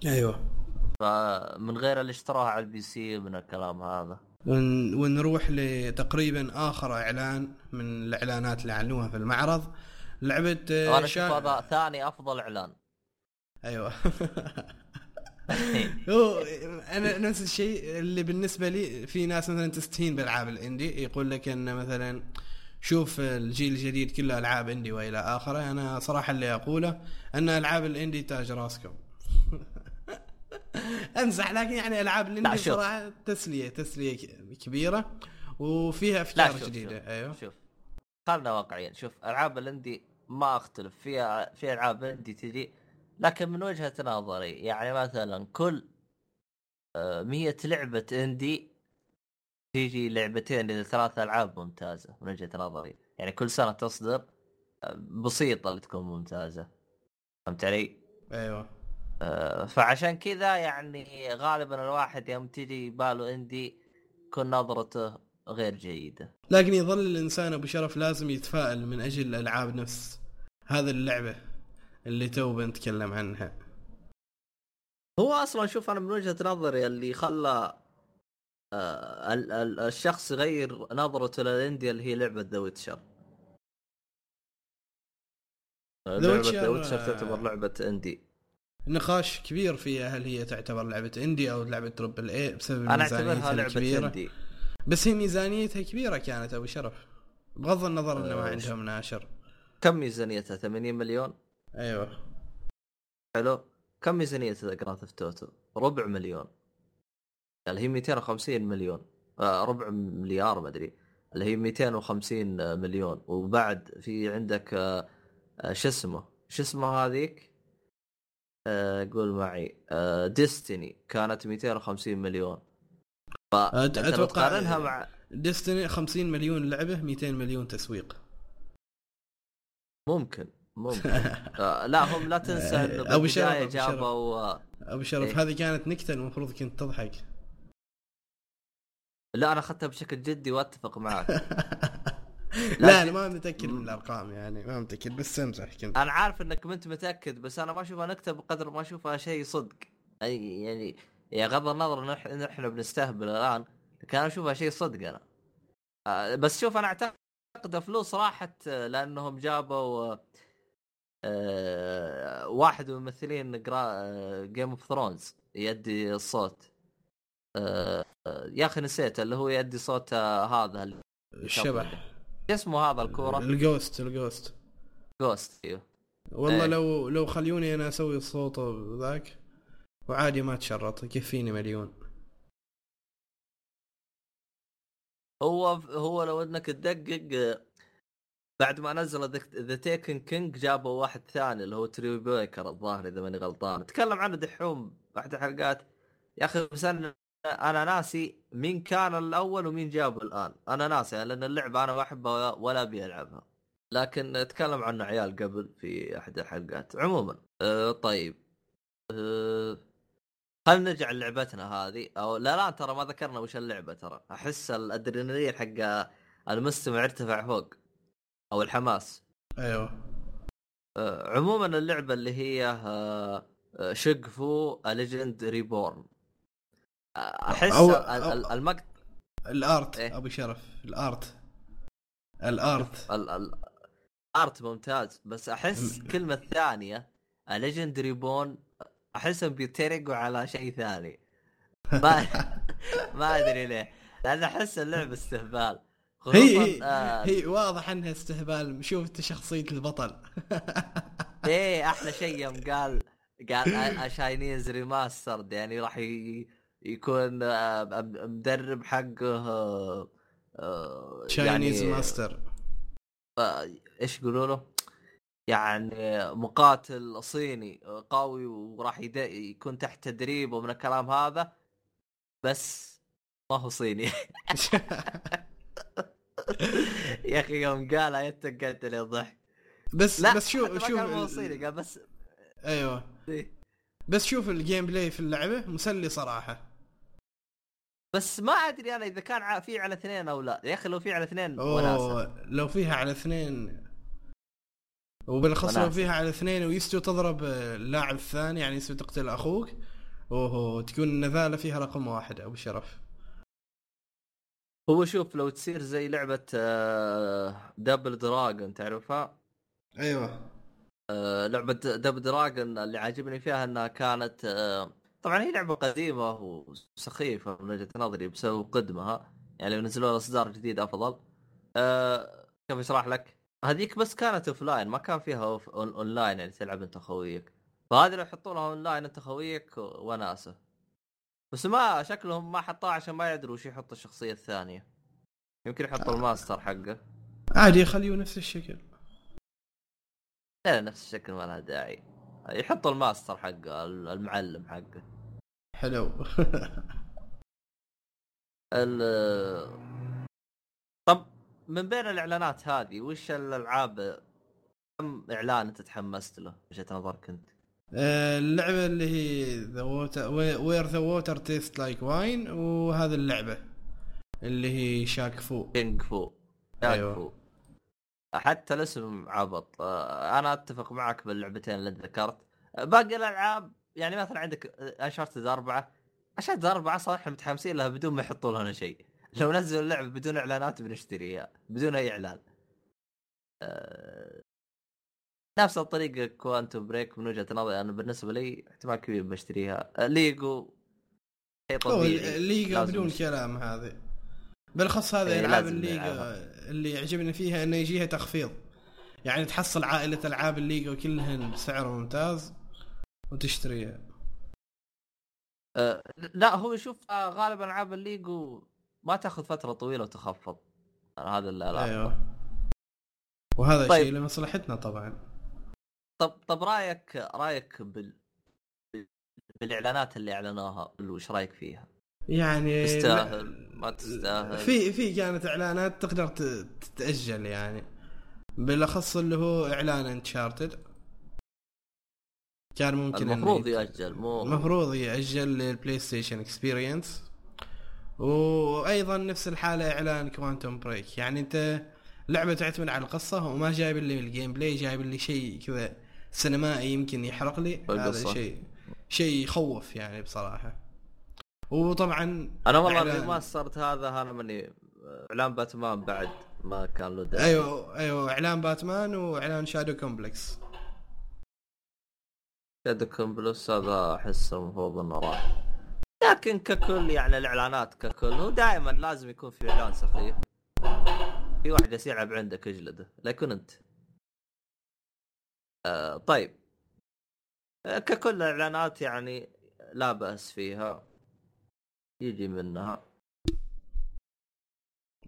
أيوه. فمن غير اللي اشتراها على ال PC من الكلام هذا. ون... ونروح لتقريبا آخر إعلان من الإعلانات اللي اعلنوها في المعرض. لعبة أنا أشوف شا... هذا ثاني أفضل إعلان. أيوه. هو أنا نفس الشيء اللي بالنسبة لي في ناس مثلا تستهين بالألعاب ال indie يقول لك إن مثلا شوف الجيل الجديد كله ألعاب اندي وإلى آخره. أنا صراحة اللي أقوله أن ألعاب الاندي تاج راسكم. أمزح لكن يعني ألعاب الاندي صراحة تسلية تسلية كبيرة وفيها أفكار جديده شوف أيوه. شوف. خلنا واقعيين شوف ألعاب الاندي ما أختلف. فيها في ألعاب اندي تجي لكن من وجهة نظري يعني مثلا كل آه، مية لعبة اندي تيجي لعبتين إلى ثلاث ألعاب ممتازة من وجهة نظري. يعني كل سنة تصدر آه، بسيطة اللي تكون ممتازة. فهمت علي؟ أيوه. آه، فعشان كذا يعني غالبا الواحد يوم تجي باله اندي تكون نظرته غير جيدة. لكن يظل الإنسان أبو شرف لازم يتفائل من أجل الألعاب نفس هذه اللعبة. اللي تو بنتكلم عنها. هو أصلا شوف أنا من وجهة نظري اللي خلى آه الشخص يغير نظرته لل indie اللي هي لعبة The Witcher لعبة The Witcher تعتبر لعبة اندي نقاش كبير فيها هل هي تعتبر لعبة indie أو لعبة triple A بسبب أنا أعتبرها لعبة كبيرة. indie بس هي ميزانيتها كبيرة كانت أبو شرف. بغض النظر إنه ما آه، عندهم ناشر كم ميزانيتها؟ 80 مليون؟ أيوه. حلو. كم ميزانيتها Grand Theft Auto ربع مليون. اللي هي 250 مليون. آه ربع مليار ما أدري. اللي هي 250 مليون. وبعد في عندك آه آه شو اسمه؟ شو اسمه هذيك؟ آه قول معي. آه Destiny كانت 250 مليون. أتوقع- تقارنها مع Destiny 50 مليون لعبة 200 مليون تسويق. ممكن. ممكن. آه لا هم لا تنسى إنه أبو شرف،. جابوا آه، أبو شرف إيه. هذه كانت نكتة المفروض كنت تضحك. لا أنا أخذتها بشكل جدي وأتفق معك. لا أنا ما متأكد من الأرقام يعني ما متأكد بس امزح كنت. أنا عارف إنك ما أنت متأكد بس أنا ما أشوفها نكتة بقدر ما أشوفها شيء صدق. أي يعني يا غض النظر ان إحنا بنستهبل الآن لكن أنا أشوفها شيء صدق أنا. آه، بس شوف أنا أعتقد فلوس راحت آه، لأنهم جابوا آه، واحد من ممثلين Game of Thrones يدي الصوت. آه، يا أخي نسيت اللي هو يدي صوت آه، هذا الشبح. اسمه هذا الكورة؟ ال Ghost ال Ghost. Ghost أيوه والله إيه. لو لو خلوني أنا أسوي الصوت ذاك وعادي ما تشرط يكفيني مليون. هو هو لو إنك تدقق بعد ما نزل The Taken King جابوا واحد ثاني اللي هو Troy Baker الظاهر إذا ماني غلطان. تكلم عنه دحوم واحد الحلقات. يا أخي بس أنا أنا ناسي مين كان الأول ومين جابه الآن. أنا ناسي لأن اللعبة أنا ما أحبها ولا أبي ألعبها. لكن تكلم عنه عيال قبل في أحد الحلقات. عموما أه طيب. أه خلينا نرجع لعبتنا هذه. أو لا لا ترى ما ذكرنا وش اللعبة ترى. أحس الأدرينالين حق المستمع ارتفع فوق. أو الحماس. أيوه. آه، عموما اللعبة اللي هي Shaq Fu Legend Reborn أحس أو- ال- ال- أو- المقطع ال art إيه؟ ابو شرف ال art. ال art. ال- ال- ال art ممتاز بس أحس كلمة ثانية Legend Reborn احسهم بيترقوا على شيء ثاني. ما ما أدري ليه لأن أحس اللعبة استهبال. هي آه. هي واضح انها استهبال. شوف انت شخصية البطل. إيه أحلى شيء يوم قال قال Chinese remastered يعني راح يكون آه، مدرب حقه آه، آه، Chinese يعني ماستر آه، إيش يقولوا له؟ يعني مقاتل صيني قوي وراح يكون تحت تدريب ومن الكلام هذا بس ما هو صيني. يا أخي يوم قالها يتقعد لي الضحك. بس لا بس شوف شوف قال ال- قال بس أيوه. إيه. بس شوف ال gameplay في اللعبة مسلي صراحة. بس ما أدري أنا إذا كان في على اثنين أو لا. يا أخي لو في على اثنين وناسة. لو فيها على اثنين. وبالاخص لو. فيها على اثنين ويستو تضرب اللاعب الثاني يعني يستو تقتل أخوك اوه تكون النذاله فيها رقم واحد ابو شرف. هو شوف لو تصير زي لعبة آه، Double Dragon تعرفها؟ أيوه آه، لعبة Double Dragon اللي عاجبني فيها إنها كانت آه، طبعا هي لعبة قديمة وسخيفة من وجهة نظري بسبب قدمها يعني لو نزلوا إصدار جديد أفضل آه، كيف أشرح لك؟ هذيك بس كانت offline ما كان فيها off online يعني تلعب أنت خويك فهذه لو يحطوا لها اون لاين انت خويك وناسه بس ما شكلهم ما حطوها عشان ما يدروا وش يحط الشخصية الثانية. يمكن يحطوا الماستر حقه. عادي يخليه نفس الشكل. لا نفس الشكل ما لها داعي. يحطوا الماستر حقه المعلم حقه. حلو. ال طب من بين الإعلانات هذه وش الألعاب كم إعلان أنت تحمست له؟ وجهة نظرك أنت؟ اللعبة اللي هي The Water Where the Water Tastes Like Wine وهذه اللعبة اللي هي Shaq Fu Kung Fu أيوة. أيوة. Fu حتى الاسم عبط. أنا أتفق معك باللعبتين اللي ذكرت. باقي الألعاب يعني مثلا عندك Uncharted أربعة. Uncharted أربعة صراحة إحنا متحمسين لها بدون ما يحطوا لنا شيء. لو نزلوا اللعبة بدون إعلانات بنشتريها بدون أي إعلان. آه، نفس الطريقة Quantum Break من وجهة نظري. أنا بالنسبة لي احتمال كبير بشتريها. ليجو شيء طبيعي لازم بدون. كلام هذه. بالأخص هذه إيه، ألعاب لازم الليج نلعبها. اللي يعجبني فيها إنه يجيها تخفيض. يعني تحصل عائلة ألعاب الليج كلهن بسعر ممتاز وتشتريها. آه، لا هو شوف آه، غالبا ألعاب الليجو ما تأخذ فترة طويلة وتخفض. هذا اللي ألاحظه. أيوه. وهذا طيب. شيء لمصلحتنا طبعا. طب طب رأيك رأيك بال بالإعلانات اللي أعلنوها وش رأيك فيها؟ يعني تستاهل ما تستاهل. في في كانت إعلانات تقدر تتأجل يعني. بالأخص اللي هو إعلان Uncharted كان ممكن المفروض يأجل مو المفروض يأجل لل PlayStation Experience وأيضا نفس الحالة إعلان Quantum Break يعني أنت لعبة تعتمد على القصة وما جايب لي ال gameplay جايب لي شيء كذا. سينمائي يمكن يحرق لي هذا. شيء شيء يخوف يعني بصراحة. وطبعا أنا والله إعلان- ال remastered هذا أنا ماني إعلان باتمان بعد ما كان له داعي. أيوه أيوه إعلان باتمان وإعلان Shadow Complex. Shadow Complex هذا احس المفروض إنه راح. لكن ككل يعني الإعلانات ككل هو دائما لازم يكون في إعلان سخيف. في واحد يلعب عندك اجلده لا يكون أنت. آه طيب. آه ككل الاعلانات يعني لا بأس فيها. يجي منها.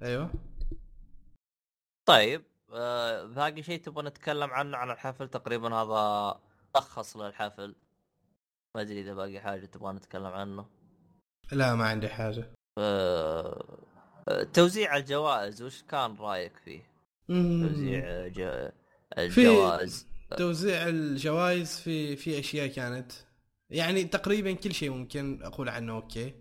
أيوه. طيب آه باقي شيء تبغى نتكلم عنه؟ عن الحفل تقريبا هذا لخص للحفل ما أدري إذا باقي حاجة تبغى نتكلم عنه. لا ما عندي حاجة. آه، توزيع الجوائز وش كان رأيك فيه؟ توزيع ج- الجوائز. توزيع الجوائز في في أشياء كانت يعني تقريبا كل شيء ممكن أقول عنه okay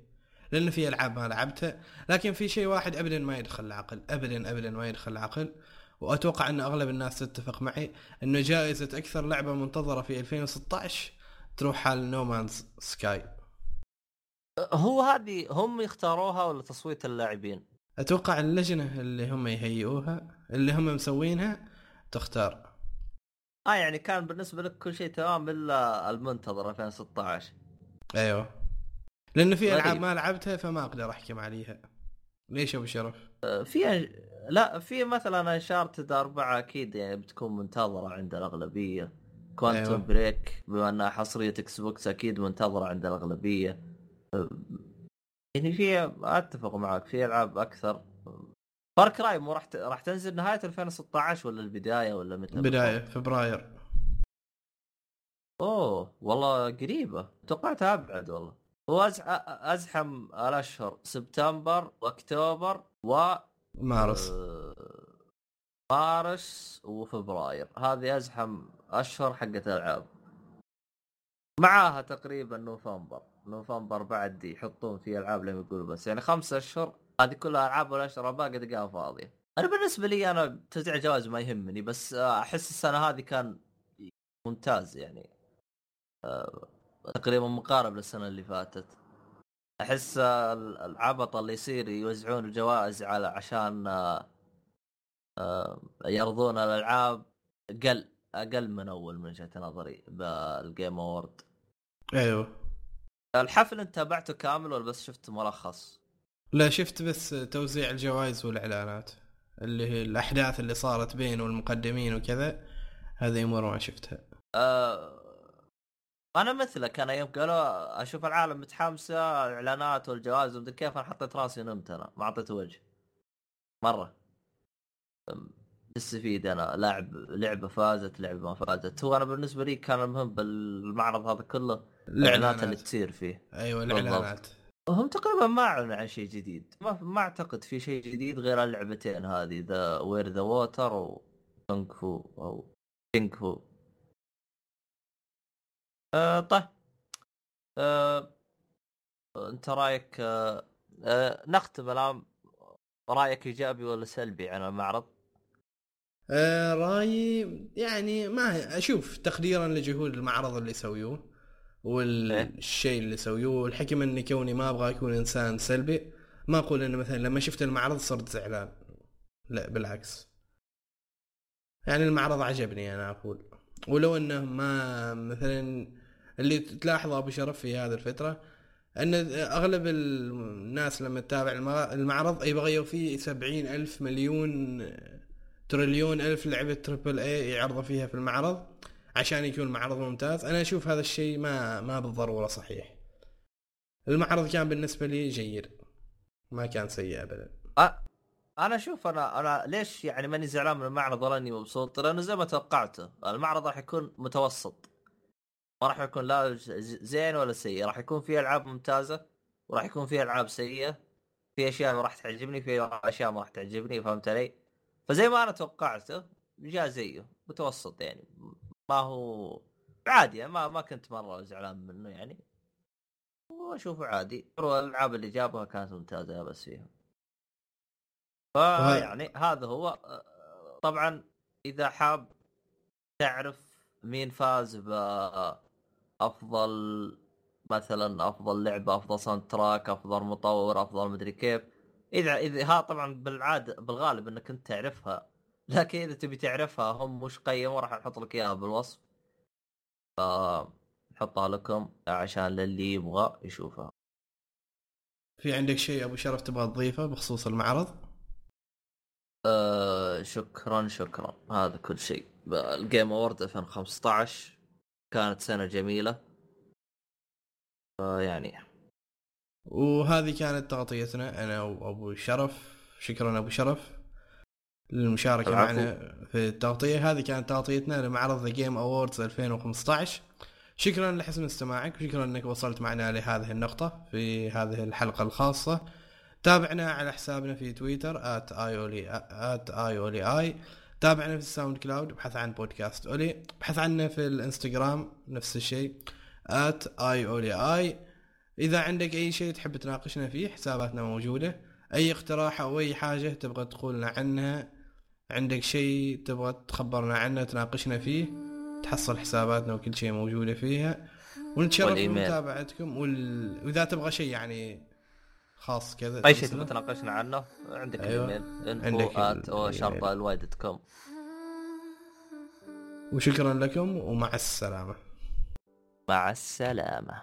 لأنه في ألعاب ما لعبتها لكن في شيء واحد ابدا ما يدخل العقل ابدا ابدا ما يدخل العقل وأتوقع أن أغلب الناس تتفق معي انه جائزة أكثر لعبة منتظرة في 2016 تروح حال No Man's Sky هو هذه هم يختاروها ولا تصويت اللاعبين؟ أتوقع اللجنة اللي هم يهيئوها اللي هم مسوينها تختار آه يعني كان بالنسبة لك كل شيء تمام إلا المنتظر 2016 أيوه لأنه في ألعاب. ما لعبتها فما أقدر أحكم عليها ليش أبو شرف؟ آه، في لا في مثلا Uncharted أربعة أكيد يعني بتكون منتظرة عند الأغلبية Quantum أيوة. أيوة. Break بما أنها حصرية Xbox أكيد منتظرة عند الأغلبية آه، يعني في أتفق معك في ألعاب أكثر فار كراي مو راح راح تنزل نهاية 2016 ولا البداية ولا متى بداية فبراير. أوه والله قريبة. توقعتها أبعد والله. هو. أزحم الأشهر سبتمبر واكتوبر و مارس. آه، مارس وفبراير. هذه أزحم أشهر حقت الألعاب. معاها تقريبا نوفمبر. نوفمبر بعد يحطون فيه ألعاب لما يقولوا بس. يعني خمسة أشهر هذه كلها ألعاب والاشهر الباقي تلقاها فاضيه أنا بالنسبة لي أنا توزيع الجوائز ما يهمني بس آه، أحس السنة هذه كان ممتاز يعني. آه، تقريبا مقارب للسنة اللي فاتت. أحس آه، العبط اللي يصير يوزعون الجوائز على عشان يرضون الألعاب قل أقل من أول من وجهة نظري بال Game Award أيوه. الحفل أنت تابعته كامل ولا بس شفت ملخص؟ لا شفت بس توزيع الجوائز والإعلانات اللي هي الأحداث اللي صارت بينه والمقدمين وكذا هذه امور ما شفتها. آه، أنا مثلك أنا يوم قالوا أشوف العالم متحمسة الإعلانات والجوائز ومدري كيف أنا حطيت راسي ونمت أنا ما أعطيت وجه. مرة. أم، تستفيد أنا لاعب لعبة فازت لعبة ما فازت. هو أنا بالنسبة لي كان المهم بالمعرض هذا كله الإعلانات. اللي تصير فيه. أيوه. الإعلانات. هم تقريبا ما أعلنوا عن شيء جديد. ما ما أعتقد في شيء جديد غير اللعبتين هذه ذا وير ذا ووتر وكونغ فو أو كينغ فو آه طيب. آه أنت رأيك آه آه نختم الآن. رأيك إيجابي ولا سلبي عن المعرض؟ آه رأيي يعني ما أشوف تقديرا لجهود المعرض اللي يسويوه والشيء اللي يسويوه الحكم اني كوني ما أبغى أكون إنسان سلبي. ما أقول إنه مثلا لما شفت المعرض صرت زعلان. لا بالعكس. يعني المعرض عجبني أنا أقول. ولو إنه ما مثلا اللي تلاحظه أبو شرف في هذه الفترة إن أغلب الناس لما تتابع الم- المعرض يبغوا فيه سبعين ألف مليون تريليون ألف لعبة triple A يعرضوا فيها في المعرض. عشان يكون معرض ممتاز. أنا أشوف هذا الشيء ما ما بالضرورة صحيح. المعرض كان بالنسبة لي جيد. ما كان سيء ابدا. أنا أشوف أنا أنا ليش يعني ماني زعلان من المعرض ولا إني مبسوط؟ لأنه زي ما توقعته المعرض راح يكون متوسط. ما راح يكون لا زين ولا سيء. راح يكون فيه ألعاب ممتازة وراح يكون فيه ألعاب سيئة. في أشياء ما راح تعجبني في أشياء ما راح تعجبني فهمت علي؟ فزي ما أنا توقعته جاء زيه متوسط يعني. ما هو عادي يعني ما ما كنت مرة زعلان منه يعني. وأشوفه عادي. الألعاب اللي جابها كانت ممتازة بس فيها. فيعني هذا هو. طبعا إذا حاب تعرف مين فاز بافضل مثلا أفضل لعبة أفضل soundtrack أفضل مطور أفضل مدري كيف إذا إذا ها طبعا بالعادة بالغالب إنك أنت تعرفها. لكن إذا تبي تعرفها هم وش قيموا راح نحط لك إياها بالوصف. ف نحطها لكم عشان للي يبغى يشوفها. في عندك شيء أبو شرف تبغى تضيفه بخصوص المعرض؟ أه شكرا شكرا. هذا كل شيء. الجيم اوورد 2015 كانت سنة جميلة. يعني. وهذه كانت تغطيتنا أنا وأبو شرف. شكرا أبو شرف. للمشاركة العفو. معنا في التغطية. هذه كانت تغطيتنا لمعرض The Game Awards 2015 شكرا لحسن استماعك وشكرا إنك وصلت معنا لهذه النقطة في هذه الحلقة الخاصة. تابعنا على حسابنا في تويتر @ioli تابعنا في ال SoundCloud ابحث عن بودكاست Oly. ابحث عنا في الإنستغرام نفس الشيء @ioli إذا عندك أي شيء تحب تناقشنا فيه حساباتنا موجودة. أي اقتراح أو أي حاجة تبغى تقولنا عنها عندك شيء تبغى تخبرنا عنه تناقشنا فيه تحصل حساباتنا وكل شيء موجودة فيها ونتشرف. بمتابعتكم وال... وإذا تبغى شيء يعني خاص كذا أي شيء. تبغى تناقشنا عنه عندك أيوة. الإيميل عندك كوم وشكرا لكم ومع السلامة مع السلامة